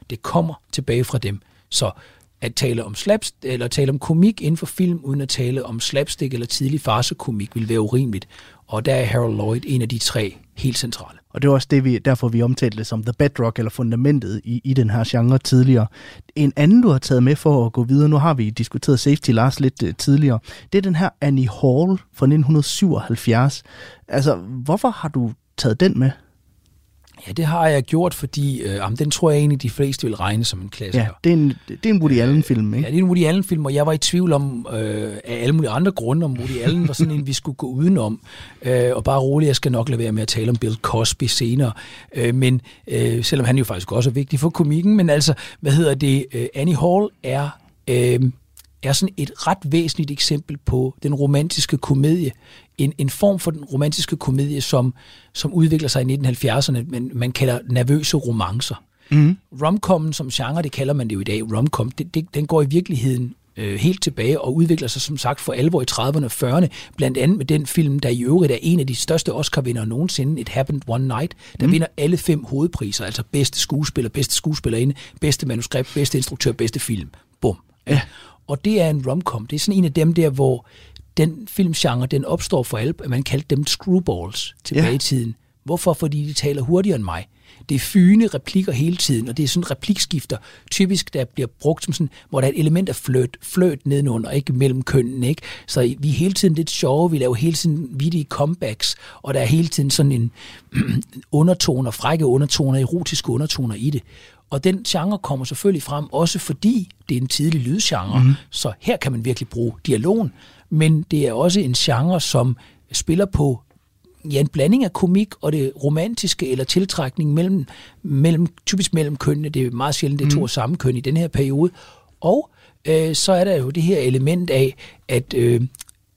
Det kommer tilbage fra dem. Så at tale om slaps, eller tale om komik inden for film, uden at tale om slapstick eller tidlig farsekomik, vil være urimeligt. Og der er Harold Lloyd en af de tre helt centrale. Og det er også det, vi, derfor vi omtalte det som the bedrock, eller fundamentet i, i den her genre tidligere. En anden, du har taget med for at gå videre, nu har vi diskuteret Safety Lars lidt uh, tidligere, det er den her Annie Hall fra 1977. Altså, hvorfor har du taget den med? Ja, det har jeg gjort, fordi øh, jamen, den tror jeg egentlig, de fleste vil regne som en klassiker. Ja, det er en, det er en Woody Allen-film, ikke? Ja, det er en Woody Allen-film, og jeg var i tvivl om, øh, af alle mulige andre grunde, om Woody Allen var sådan en, vi skulle gå udenom. Øh, og bare roligt, jeg skal nok lade være med at tale om Bill Cosby senere. Øh, men øh, selvom han jo faktisk også er vigtig for komikken, men altså, hvad hedder det? Øh, Annie Hall er... Øh, er sådan et ret væsentligt eksempel på den romantiske komedie. En, en form for den romantiske komedie, som, som udvikler sig i 1970'erne, men man kalder nervøse romancer. Mm. Romcom som genre, det kalder man det jo i dag, romcom, det, det, den går i virkeligheden øh, helt tilbage og udvikler sig som sagt for alvor i 30'erne og 40'erne, blandt andet med den film, der i øvrigt er en af de største Oscar-vindere nogensinde, It Happened One Night, der mm. vinder alle fem hovedpriser, altså bedste skuespiller, bedste skuespillerinde, bedste manuskript, bedste instruktør, bedste film. Bum. Ja. Og det er en romcom. Det er sådan en af dem der, hvor den filmgenre, den opstår for alle. Man kaldte dem screwballs tilbage ja. i tiden. Hvorfor? Fordi de taler hurtigere end mig. Det er fyne replikker hele tiden, og det er sådan replikskifter, typisk der bliver brugt som sådan, hvor der er et element af fløt, fløt nedenunder, ikke mellem kønnen, ikke? Så vi er hele tiden lidt sjove, vi laver hele tiden vidige comebacks, og der er hele tiden sådan en *clears throat* undertoner, frække undertoner, erotiske undertoner i det. Og den genre kommer selvfølgelig frem, også fordi det er en tidlig lydgenre, mm. så her kan man virkelig bruge dialogen, men det er også en genre, som spiller på ja, en blanding af komik og det romantiske eller tiltrækning mellem, mellem typisk mellem kønnene. Det er meget sjældent, det er to mm. samme køn i den her periode. Og øh, så er der jo det her element af, at øh,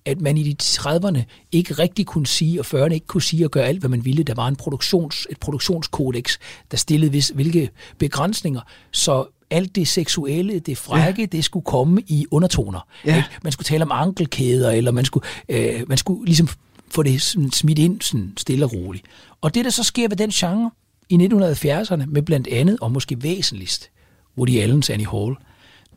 at man i de 30'erne ikke rigtig kunne sige, og 40'erne ikke kunne sige og gøre alt, hvad man ville. Der var en produktions, et produktionskodex, der stillede vis, hvilke begrænsninger. Så alt det seksuelle, det frække, ja. det skulle komme i undertoner. Ja. Ikke? Man skulle tale om ankelkæder, eller man skulle, øh, man skulle ligesom få det smidt ind sådan stille og roligt. Og det, der så sker ved den genre i 1970'erne, med blandt andet, og måske væsentligst, Woody Allen's Annie Hall,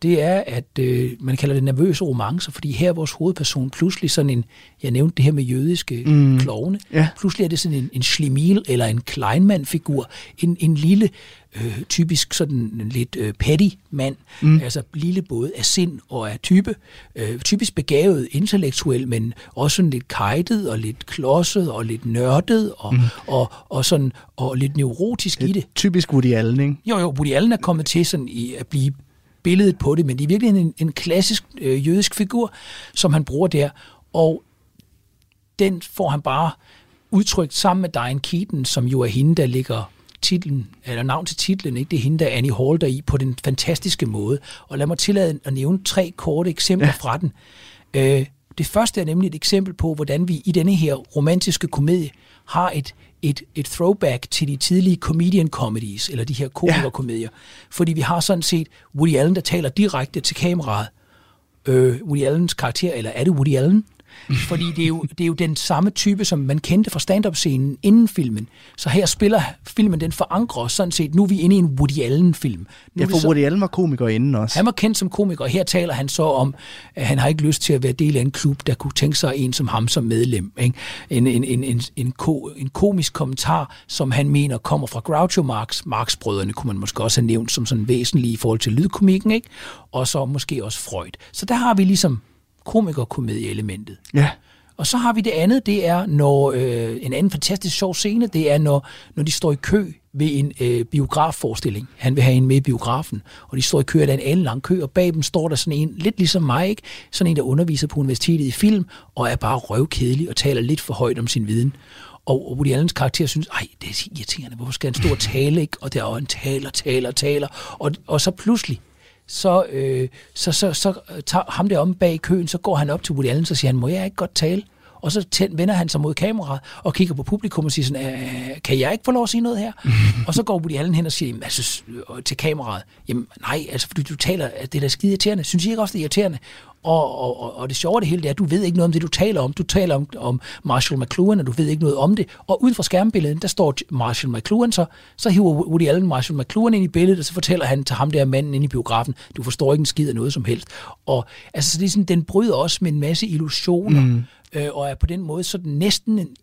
det er, at øh, man kalder det nervøse romancer, fordi her er vores hovedperson pludselig sådan en, jeg nævnte det her med jødiske mm. klovne, Ja. pludselig er det sådan en, en schlimil eller en Kleinman-figur, en, en lille, øh, typisk sådan en lidt øh, petty mand, mm. altså lille både af sind og af type, øh, typisk begavet intellektuel, men også sådan lidt kajtet og lidt klodset og lidt nørdet og, mm. og, og, sådan, og lidt neurotisk i det. Typisk Woody Allen, ikke? Jo, jo, Woody Allen er kommet til sådan i at blive billedet på det, men det er virkelig en, en klassisk øh, jødisk figur, som han bruger der, og den får han bare udtrykt sammen med Diane Keaton, som jo er hende, der ligger titlen, eller navn til titlen, ikke? det er hende, der er Annie Hall der i på den fantastiske måde. Og lad mig tillade at nævne tre korte eksempler ja. fra den. Øh, det første er nemlig et eksempel på, hvordan vi i denne her romantiske komedie har et, et, et throwback til de tidlige comedian comedies, eller de her komikerkomedier. Ja. Fordi vi har sådan set Woody Allen, der taler direkte til kameraet. Øh, Woody Allens karakter, eller er det Woody Allen? *laughs* Fordi det er, jo, det er jo den samme type, som man kendte fra stand-up-scenen inden filmen. Så her spiller filmen, den forankrer os sådan set. Nu er vi inde i en Woody Allen-film. Nu Ja, for så- Woody Allen var komiker inden også. han var kendt som komiker, og her taler han så om, at han har ikke lyst til at være del af en klub, der kunne tænke sig en som ham som medlem. Ikke? En, en, en, en, en, ko, en komisk kommentar, som han mener kommer fra Groucho Marx. Marx-brødrene kunne man måske også have nævnt som sådan væsentlige i forhold til lydkomikken, ikke? og så måske også Freud. Så der har vi ligesom komikerkomedie-elementet. Ja. Og så har vi det andet, det er når øh, en anden fantastisk sjov scene, det er når, når de står i kø ved en øh, biografforestilling. Han vil have en med i biografen, og de står i kø, og der er en anden lang kø, og bag dem står der sådan en, lidt ligesom mig, ikke? sådan en, der underviser på universitetet i film, og er bare røvkedelig og taler lidt for højt om sin viden. Og og Woody Allens karakter synes, ej, det er irriterende, hvorfor skal han stå og tale, ikke? Og der er en taler, taler, taler, og, og så pludselig, så, øh, så, så, så tager ham der om bag i køen, så går han op til Woody Allen, så siger han, må jeg ikke godt tale? Og så tænd, vender han sig mod kameraet og kigger på publikum og siger sådan, "Øh, kan jeg ikke få lov at sige noget her? *laughs* og så går Woody Allen hen og siger jamen, altså, øh, til kameraet, jamen nej, altså fordi du taler, at det er da skide irriterende. Synes I ikke også, det er irriterende? Og, og, og, og det sjove af det hele, det er, at du ved ikke noget om det, du taler om. Du taler om, om Marshall McLuhan, og du ved ikke noget om det. Og ud fra skærmbilledet, der står Marshall McLuhan, så, så hiver Woody Allen Marshall McLuhan ind i billedet, og så fortæller han til ham der manden inde i biografen, du forstår ikke en skid af noget som helst. Og altså, så det er sådan, den bryder også med en masse illusioner, mm. øh, og er på den måde sådan næsten, en-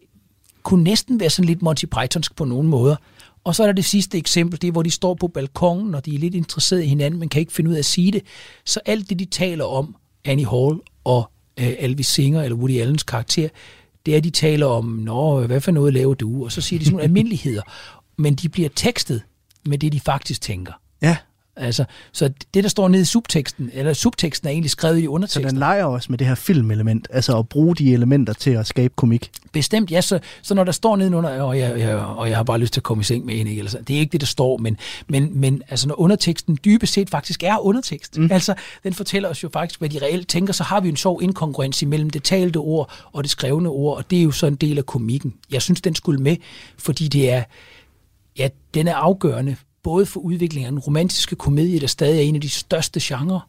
kunne næsten være sådan lidt Monty Pythonsk på nogle måder. Og så er der det sidste eksempel, det er, hvor de står på balkongen, og de er lidt interesserede i hinanden, men kan ikke finde ud af at sige det. Så alt det, de taler om, Annie Hall og øh, Elvis Singer, eller Woody Allens karakter, det er, at de taler om, Nå, hvad for noget laver du? Og så siger de sådan nogle *laughs* almindeligheder. Men de bliver tekstet med det, de faktisk tænker. Ja, Altså, så det, der står nede i subteksten, eller subteksten er egentlig skrevet i så underteksten. den leger også med det her filmelement, altså at bruge de elementer til at skabe komik. Bestemt, ja. Så, så når der står nedenunder, og jeg, jeg, og jeg har bare lyst til at komme i seng med en, ikke? Eller så, det er ikke det, der står, men, men, men altså, når underteksten dybest set faktisk er undertekst, mm. altså, den fortæller os jo faktisk, hvad de reelt tænker, så har vi en sjov inkongruens imellem det talte ord og det skrevne ord, og det er jo så en del af komikken. Jeg synes, den skulle med, fordi det er, ja, den er afgørende, både for udviklingen af den romantiske komedie, der stadig er en af de største genrer,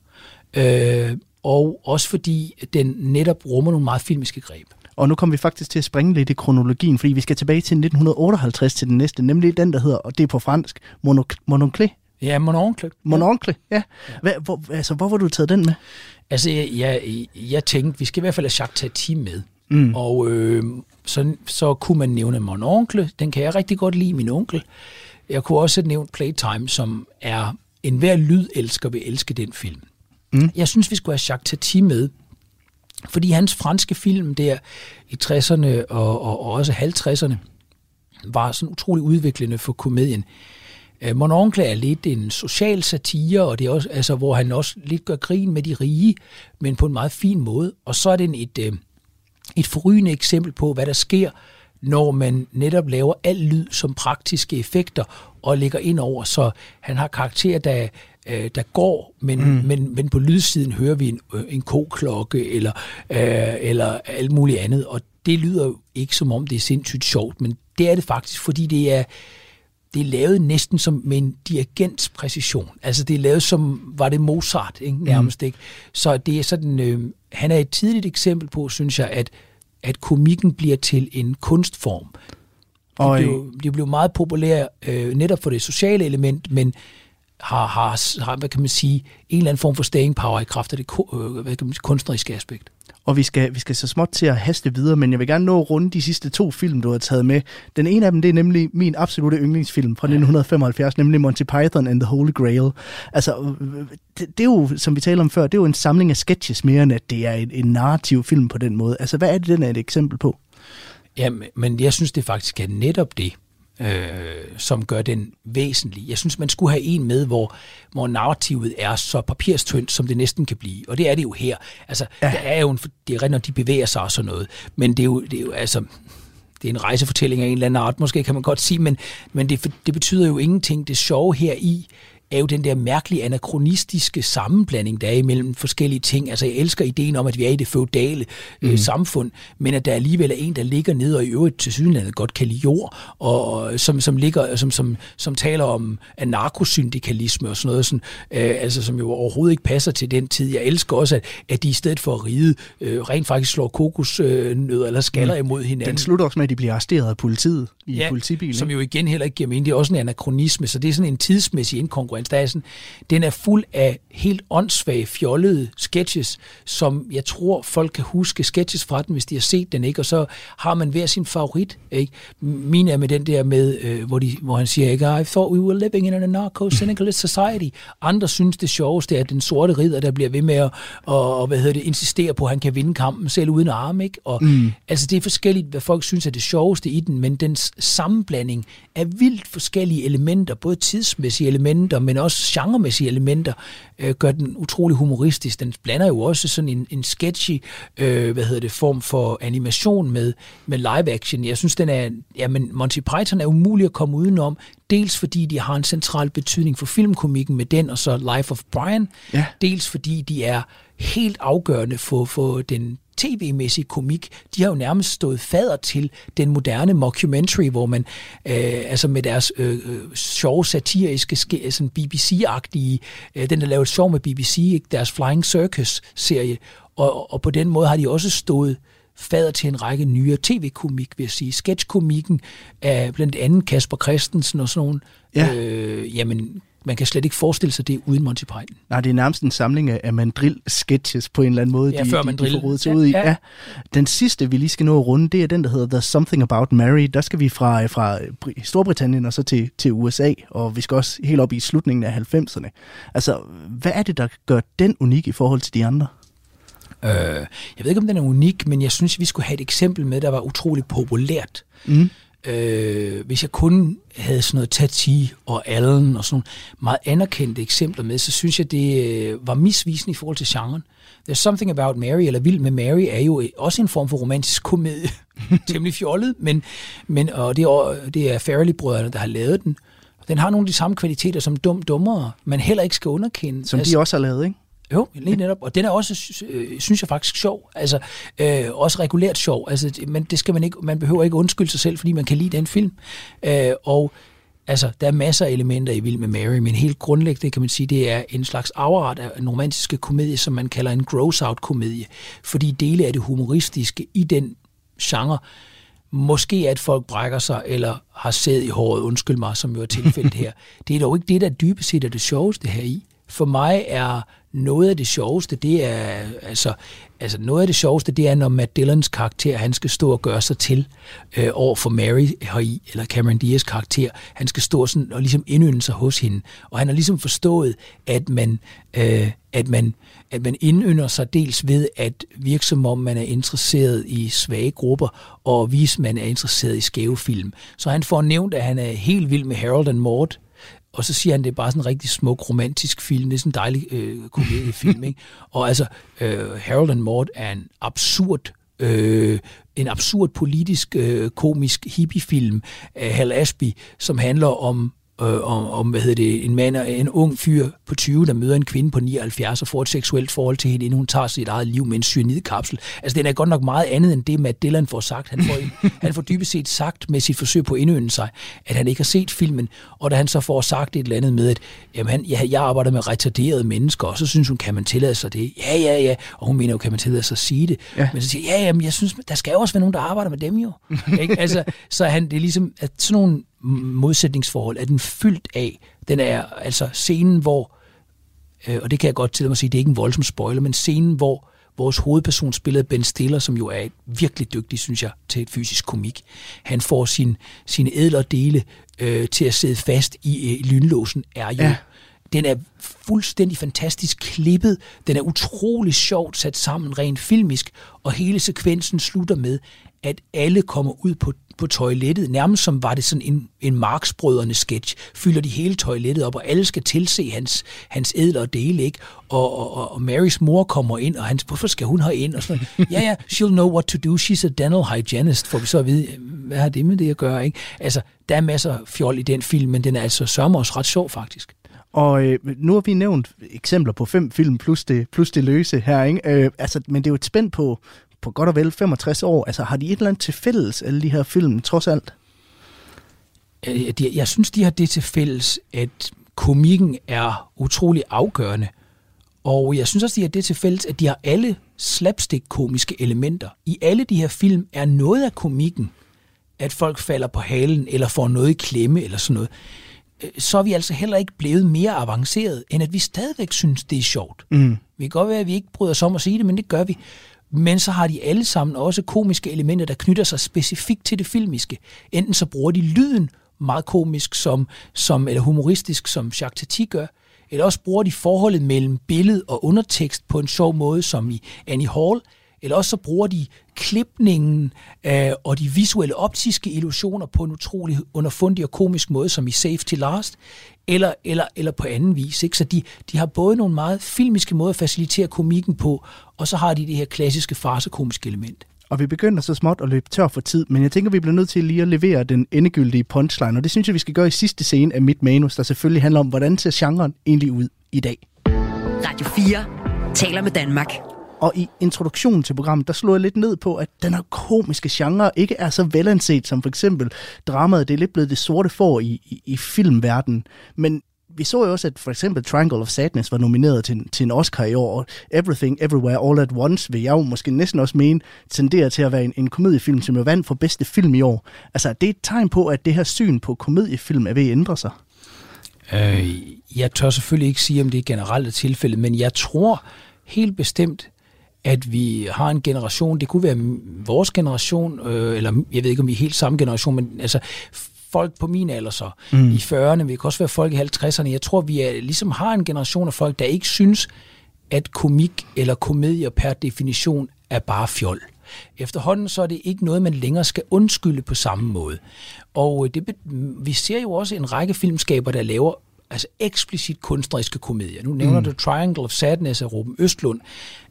øh, og også fordi den netop rummer nogle meget filmiske greb. Og nu kommer vi faktisk til at springe lidt i kronologien, fordi vi skal tilbage til 1958 til den næste, nemlig den, der hedder, og det er på fransk, Mononcle. Ja, mon oncle. Mononcle, ja. Hvad, hvor, altså, hvor var du taget den med? Altså, jeg, jeg, jeg tænkte, vi skal i hvert fald have Jacques Tati med. Mm. Og øh, så, så kunne man nævne Mon Oncle. Den kan jeg rigtig godt lide, min onkel. Jeg kunne også have nævnt Playtime, som er en hver lydelsker vil elske den film. Mm. Jeg synes, vi skulle have Jacques Tati med, fordi hans franske film der i 60'erne og, og, og også 50'erne var sådan utrolig udviklende for komedien. Øh, Mon Oncle er lidt en social satire, og det er også, altså, hvor han også lidt gør grin med de rige, men på en meget fin måde. Og så er det et, øh, et forrygende eksempel på, hvad der sker, når man netop laver al lyd som praktiske effekter og lægger ind over, så han har karakterer, der, øh, der går, men, mm. men, men på lydsiden hører vi en, øh, en koklokke eller, øh, eller alt muligt andet, og det lyder jo ikke som om det er sindssygt sjovt, men det er det faktisk, fordi det er, det er lavet næsten som med en dirigents præcision. Altså det er lavet som, var det Mozart, ikke? nærmest ikke? Så det er sådan, øh, han er et tidligt eksempel på, synes jeg, at, at komikken bliver til en kunstform. Og, blev, de blev meget populære øh, netop for det sociale element, men har, har, har, hvad kan man sige, en eller anden form for staying power i kraft af det øh, hvad kan man sige, kunstneriske aspekt. Og vi skal, vi skal så småt til at haste videre, men jeg vil gerne nå at runde de sidste to film, du har taget med. Den ene af dem, det er nemlig min absolute yndlingsfilm fra 1975, nemlig Monty Python and the Holy Grail. Altså, det, det er jo, som vi talte om før, det er jo en samling af sketches mere, end at det er en, en narrativ film på den måde. Altså, hvad er det, den er et eksempel på? Ja, men jeg synes, det faktisk er netop det øh, som gør den væsentlig. Jeg synes, man skulle have en med, hvor, hvor narrativet er så papirstyndt, som det næsten kan blive. Og det er det jo her. Altså, ja. der er jo en, det er rigtigt, når de bevæger sig og sådan noget. Men det er jo, det er jo altså, det er en rejsefortælling af en eller anden art, måske kan man godt sige, men, men det, det betyder jo ingenting. Det sjove her i er jo den der mærkelige anakronistiske sammenblanding, der er imellem forskellige ting. Altså jeg elsker ideen om, at vi er i det feudale øh, mm. samfund, men at der alligevel er en, der ligger nede og i øvrigt til sydenlandet godt kan lide jord, og som, som, ligger, som, som, som taler om anarkosyndikalisme og sådan noget, sådan, øh, altså som jo overhovedet ikke passer til den tid. Jeg elsker også, at, at de i stedet for at ride, øh, rent faktisk slår kokosnødder eller skaller mm. imod hinanden. Den slutter også med, at de bliver arresteret af politiet i ja, politibilen. som jo igen heller ikke giver mening. Det er også en anakronisme, så det er sådan en tidsmæssig inkongruens Stassen, den er fuld af helt åndssvage, fjollede sketches, som jeg tror, folk kan huske sketches fra den, hvis de har set den, ikke? Og så har man hver sin favorit, ikke? Min er med den der med, øh, hvor, de, hvor han siger, ikke? I thought we were living in a narco-syndicalist society. Andre synes, det sjoveste er, den sorte ridder, der bliver ved med at og, og, hvad hedder det, insistere på, at han kan vinde kampen selv uden arm, ikke? Og, mm. Altså, det er forskelligt, hvad folk synes er det sjoveste i den, men den sammenblanding af vildt forskellige elementer, både tidsmæssige elementer, men også genremæssige elementer, øh, gør den utrolig humoristisk. Den blander jo også sådan en, en sketchy øh, hvad hedder det, form for animation med, med live action. Jeg synes, den er, jamen, Monty Python er umulig at komme udenom, dels fordi de har en central betydning for filmkomikken med den, og så Life of Brian, ja. dels fordi de er helt afgørende for, for den tv-mæssig komik, de har jo nærmest stået fader til den moderne mockumentary, hvor man øh, altså med deres øh, øh sjove satiriske, sådan BBC-agtige, øh, den der lavet sjov med BBC, ikke? deres Flying Circus-serie, og, og på den måde har de også stået fader til en række nyere tv-komik, vil jeg sige. Sketch-komikken af blandt andet Kasper Christensen og sådan nogle, ja. øh, jamen, man kan slet ikke forestille sig det uden Monty Python. Nej, det er nærmest en samling af mandrill-sketches på en eller anden måde, ja, de, før de, mandrill. de får rodet sig ud i. Ja. Ja. Den sidste, vi lige skal nå at runde, det er den, der hedder There's Something About Mary. Der skal vi fra, fra Storbritannien og så til, til USA, og vi skal også helt op i slutningen af 90'erne. Altså, hvad er det, der gør den unik i forhold til de andre? Øh, jeg ved ikke, om den er unik, men jeg synes, vi skulle have et eksempel med, der var utroligt populært. Mm. Øh, hvis jeg kun havde sådan noget Tati og Allen og sådan meget anerkendte eksempler med, så synes jeg, det øh, var misvisende i forhold til genren. There's Something About Mary, eller Vild med Mary, er jo også en form for romantisk komedie. *laughs* Temmelig fjollet, men, men og det, er, det er Farrelly-brødrene, der har lavet den. Den har nogle af de samme kvaliteter som Dum Dummere, man heller ikke skal underkende. Som altså, de også har lavet, ikke? Jo, lige netop. Og den er også, øh, synes jeg faktisk, sjov. Altså, øh, også regulært sjov. Altså, men det skal man ikke, man behøver ikke undskylde sig selv, fordi man kan lide den film. Øh, og altså, der er masser af elementer i Vild med Mary, men helt grundlæggende kan man sige, det er en slags afret af en romantiske komedie, som man kalder en gross-out-komedie. Fordi dele af det humoristiske i den genre, måske at folk brækker sig, eller har sæd i håret, undskyld mig, som jo er tilfældet her. *laughs* Det er dog ikke det, der dybest set er det sjoveste her i. For mig er noget af det sjoveste, det er, altså, altså noget af det sjoveste, det er, når Matt Dillons karakter, han skal stå og gøre sig til øh, over for Mary heri, eller Cameron Diaz karakter, han skal stå sådan og ligesom indynde sig hos hende. Og han har ligesom forstået, at man, øh, at man, at man indynder sig dels ved at virke som om man er interesseret i svage grupper, og vise, man er interesseret i skæve film. Så han får nævnt, at han er helt vild med Harold and Maude, og så siger han, det er bare sådan en rigtig smuk, romantisk film. Det er sådan en dejlig øh, komediefilm. ikke? Og altså, øh, Harold and Maude er en absurd øh, en absurd politisk, øh, komisk hippiefilm af Hal Ashby, som handler om øh, om, om, hvad hedder det, en mand, en ung fyr på 20, der møder en kvinde på 79 og får et seksuelt forhold til hende, inden hun tager sit eget liv med en cyanidkapsel. Altså, den er godt nok meget andet end det, Matt Dillon får sagt. Han får, *laughs* han får dybest set sagt med sit forsøg på at indønde sig, at han ikke har set filmen, og da han så får sagt et eller andet med, at jamen, han, ja, jeg arbejder med retarderede mennesker, og så synes hun, kan man tillade sig det? Ja, ja, ja. Og hun mener jo, kan man tillade sig at sige det? Ja. Men så siger ja, jamen, jeg synes, der skal jo også være nogen, der arbejder med dem jo. *laughs* ikke? Altså, så han, det er ligesom, at sådan nogle modsætningsforhold er den fyldt af. Den er altså scenen, hvor, øh, og det kan jeg godt til at sige, det er ikke en voldsom spoiler, men scenen, hvor vores hovedperson spillet Ben Stiller, som jo er virkelig dygtig, synes jeg, til et fysisk komik. Han får sin, sine ædlere dele øh, til at sidde fast i øh, lynlåsen, er jo... Ja. Den er fuldstændig fantastisk klippet. Den er utrolig sjovt sat sammen rent filmisk, og hele sekvensen slutter med, at alle kommer ud på, på toilettet, nærmest som var det sådan en, en marksbrødrende sketch, fylder de hele toilettet op, og alle skal tilse hans, hans ædler dele, ikke? Og, og, og Marys mor kommer ind, og hans, hvorfor skal hun ind? Og sådan Ja, ja, she'll know what to do, she's a dental hygienist, får vi så at vide, hvad har det med det at gøre, ikke? Altså, der er masser af fjol i den film, men den er altså sørme også ret sjov, faktisk. Og øh, nu har vi nævnt eksempler på fem film plus det, plus det løse her, ikke? Øh, altså, men det er jo et spænd på, på godt og vel 65 år. Altså har de et eller andet til fælles, alle de her film, trods alt? Øh, jeg synes, de har det til fælles, at komikken er utrolig afgørende. Og jeg synes også, de har det til fælles, at de har alle slapstick-komiske elementer. I alle de her film er noget af komikken, at folk falder på halen, eller får noget i klemme, eller sådan noget. Øh, så er vi altså heller ikke blevet mere avanceret, end at vi stadigvæk synes, det er sjovt. Mm. Vi kan godt være, at vi ikke bryder os om at sige det, men det gør vi. Men så har de alle sammen også komiske elementer, der knytter sig specifikt til det filmiske. Enten så bruger de lyden meget komisk, som, som, eller humoristisk, som Jacques Tati gør, eller også bruger de forholdet mellem billede og undertekst på en sjov måde, som i Annie Hall, eller også så bruger de klipningen øh, og de visuelle optiske illusioner på en utrolig underfundig og komisk måde, som i Safety Last, eller, eller, eller på anden vis. Ikke? Så de, de har både nogle meget filmiske måder at facilitere komikken på, og så har de det her klassiske farsekomiske element. Og vi begynder så småt at løbe tør for tid, men jeg tænker, vi bliver nødt til lige at levere den endegyldige punchline, og det synes jeg, vi skal gøre i sidste scene af mit manus, der selvfølgelig handler om, hvordan ser genren egentlig ud i dag. Radio 4 taler med Danmark. Og i introduktionen til programmet, der slog jeg lidt ned på, at den her komiske genre ikke er så velanset som for eksempel dramaet. Det er lidt blevet det sorte for i, i, i filmverdenen. Men vi så jo også, at for eksempel Triangle of Sadness var nomineret til, til en Oscar i år, og Everything Everywhere All at Once vil jeg jo måske næsten også mene, tenderer til at være en, en komediefilm, som jo vandt for bedste film i år. Altså, det er et tegn på, at det her syn på komediefilm er ved at ændre sig. Øh, jeg tør selvfølgelig ikke sige, om det er generelt tilfælde, men jeg tror helt bestemt, at vi har en generation, det kunne være vores generation, øh, eller jeg ved ikke, om vi er helt samme generation, men altså folk på min alder så, mm. i 40'erne, vi kan også være folk i 50'erne. Jeg tror, vi er, ligesom har en generation af folk, der ikke synes, at komik eller komedier per definition er bare fjol. Efterhånden så er det ikke noget, man længere skal undskylde på samme måde. Og det, vi ser jo også en række filmskaber, der laver altså eksplicit kunstneriske komedier. Nu nævner mm. du Triangle of Sadness af Ruben Østlund.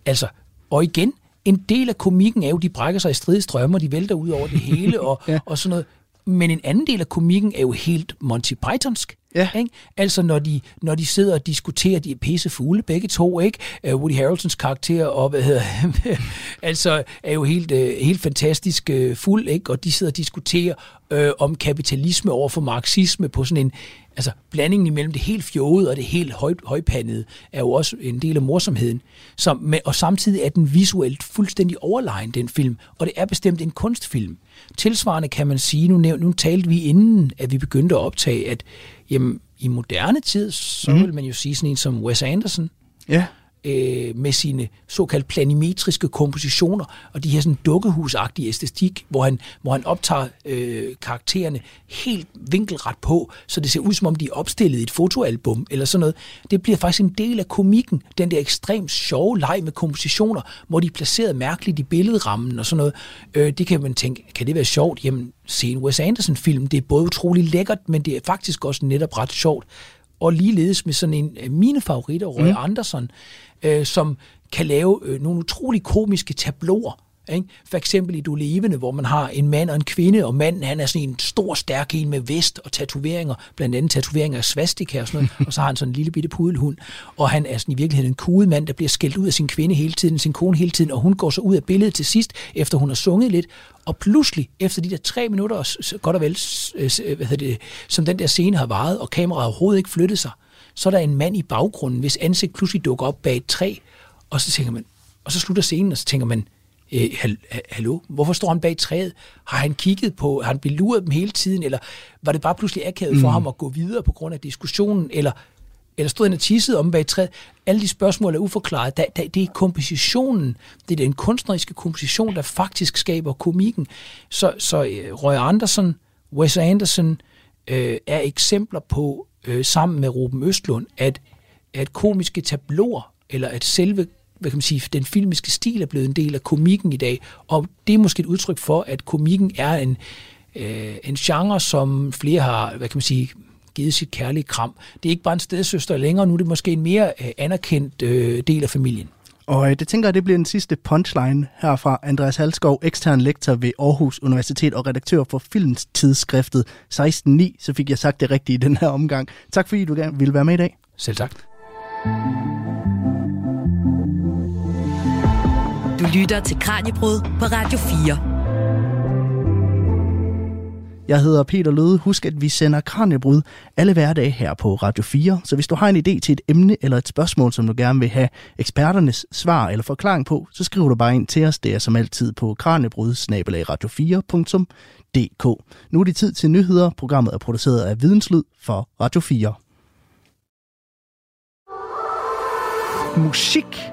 Altså, og igen, en del af komikken er jo, de brækker sig i stridestrømmer, de vælter ud over det *laughs* hele og, ja. og sådan noget. Men en anden del af komikken er jo helt Monty Pythonsk. Ja. Ikke? Altså når de, når de sidder og diskuterer, de er pisse fugle begge to, ikke? Uh, Woody Harrelsons karakter og hvad hedder, *laughs* altså er jo helt, uh, helt fantastisk uh, fuld, ikke? Og de sidder og diskuterer uh, om kapitalisme over for marxisme på sådan en, altså blandingen imellem det helt fjode og det helt høj, højpandede er jo også en del af morsomheden. Så, med, og samtidig er den visuelt fuldstændig overlegen, den film. Og det er bestemt en kunstfilm. Tilsvarende kan man sige, nu, nævnt, nu talte vi inden, at vi begyndte at optage, at jamen, i moderne tid, så mm. vil man jo sige sådan en som Wes Anderson. Ja øh, med sine såkaldt planimetriske kompositioner og de her sådan dukkehusagtige æstetik, hvor han, hvor han optager øh, karaktererne helt vinkelret på, så det ser ud som om de er opstillet i et fotoalbum eller sådan noget. Det bliver faktisk en del af komikken, den der ekstremt sjove leg med kompositioner, hvor de er placeret mærkeligt i billedrammen og sådan noget. Øh, det kan man tænke, kan det være sjovt? Jamen, se en Wes Anderson-film, det er både utrolig lækkert, men det er faktisk også netop ret sjovt og ligeledes med sådan en af mine favoritter, Roy mm. Anderson, øh, som kan lave øh, nogle utrolig komiske tabloer. Ikke? For eksempel i Du Levende, hvor man har en mand og en kvinde, og manden han er sådan en stor, stærk en med vest og tatoveringer, blandt andet tatoveringer af svastika og sådan noget, *laughs* og så har han sådan en lille bitte pudelhund, og han er sådan i virkeligheden en kudet mand, der bliver skældt ud af sin kvinde hele tiden, sin kone hele tiden, og hun går så ud af billedet til sidst, efter hun har sunget lidt, og pludselig, efter de der tre minutter, godt og vel, hvad hedder det, som den der scene har varet, og kameraet overhovedet ikke flyttet sig, så er der en mand i baggrunden, hvis ansigt pludselig dukker op bag et træ, og så tænker man, og så slutter scenen, og så tænker man, øh, hallo, hvorfor står han bag træet? Har han kigget på, har han beluret dem hele tiden, eller var det bare pludselig akavet for mm. ham at gå videre på grund af diskussionen, eller eller stod han og tissede om bag træet? Alle de spørgsmål er uforklaret. Da, da, det er kompositionen, det er den kunstneriske komposition, der faktisk skaber komikken. Så, så uh, Roy Anderson, Wes Anderson øh, er eksempler på, øh, sammen med Ruben Østlund, at, at komiske tabloer, eller at selve hvad kan man sige, den filmiske stil er blevet en del af komikken i dag, og det er måske et udtryk for, at komikken er en, øh, en genre, som flere har, hvad kan man sige, givet sit kærlige kram. Det er ikke bare en stedsøster længere, nu er det måske en mere øh, anerkendt øh, del af familien. Og øh, det tænker jeg, det bliver den sidste punchline her fra Andreas Halskov, ekstern lektor ved Aarhus Universitet og redaktør for filmstidsskriftet 16.9. Så fik jeg sagt det rigtigt i den her omgang. Tak fordi du gerne ville være med i dag. Selv tak. Lytter til Kranjebrud på Radio 4. Jeg hedder Peter Løde. Husk, at vi sender Kranjebrud alle hverdage her på Radio 4. Så hvis du har en idé til et emne eller et spørgsmål, som du gerne vil have eksperternes svar eller forklaring på, så skriver du bare ind til os. Det er som altid på kranjebrud radio4.dk. Nu er det tid til nyheder. Programmet er produceret af Videnslyd for Radio 4. Musik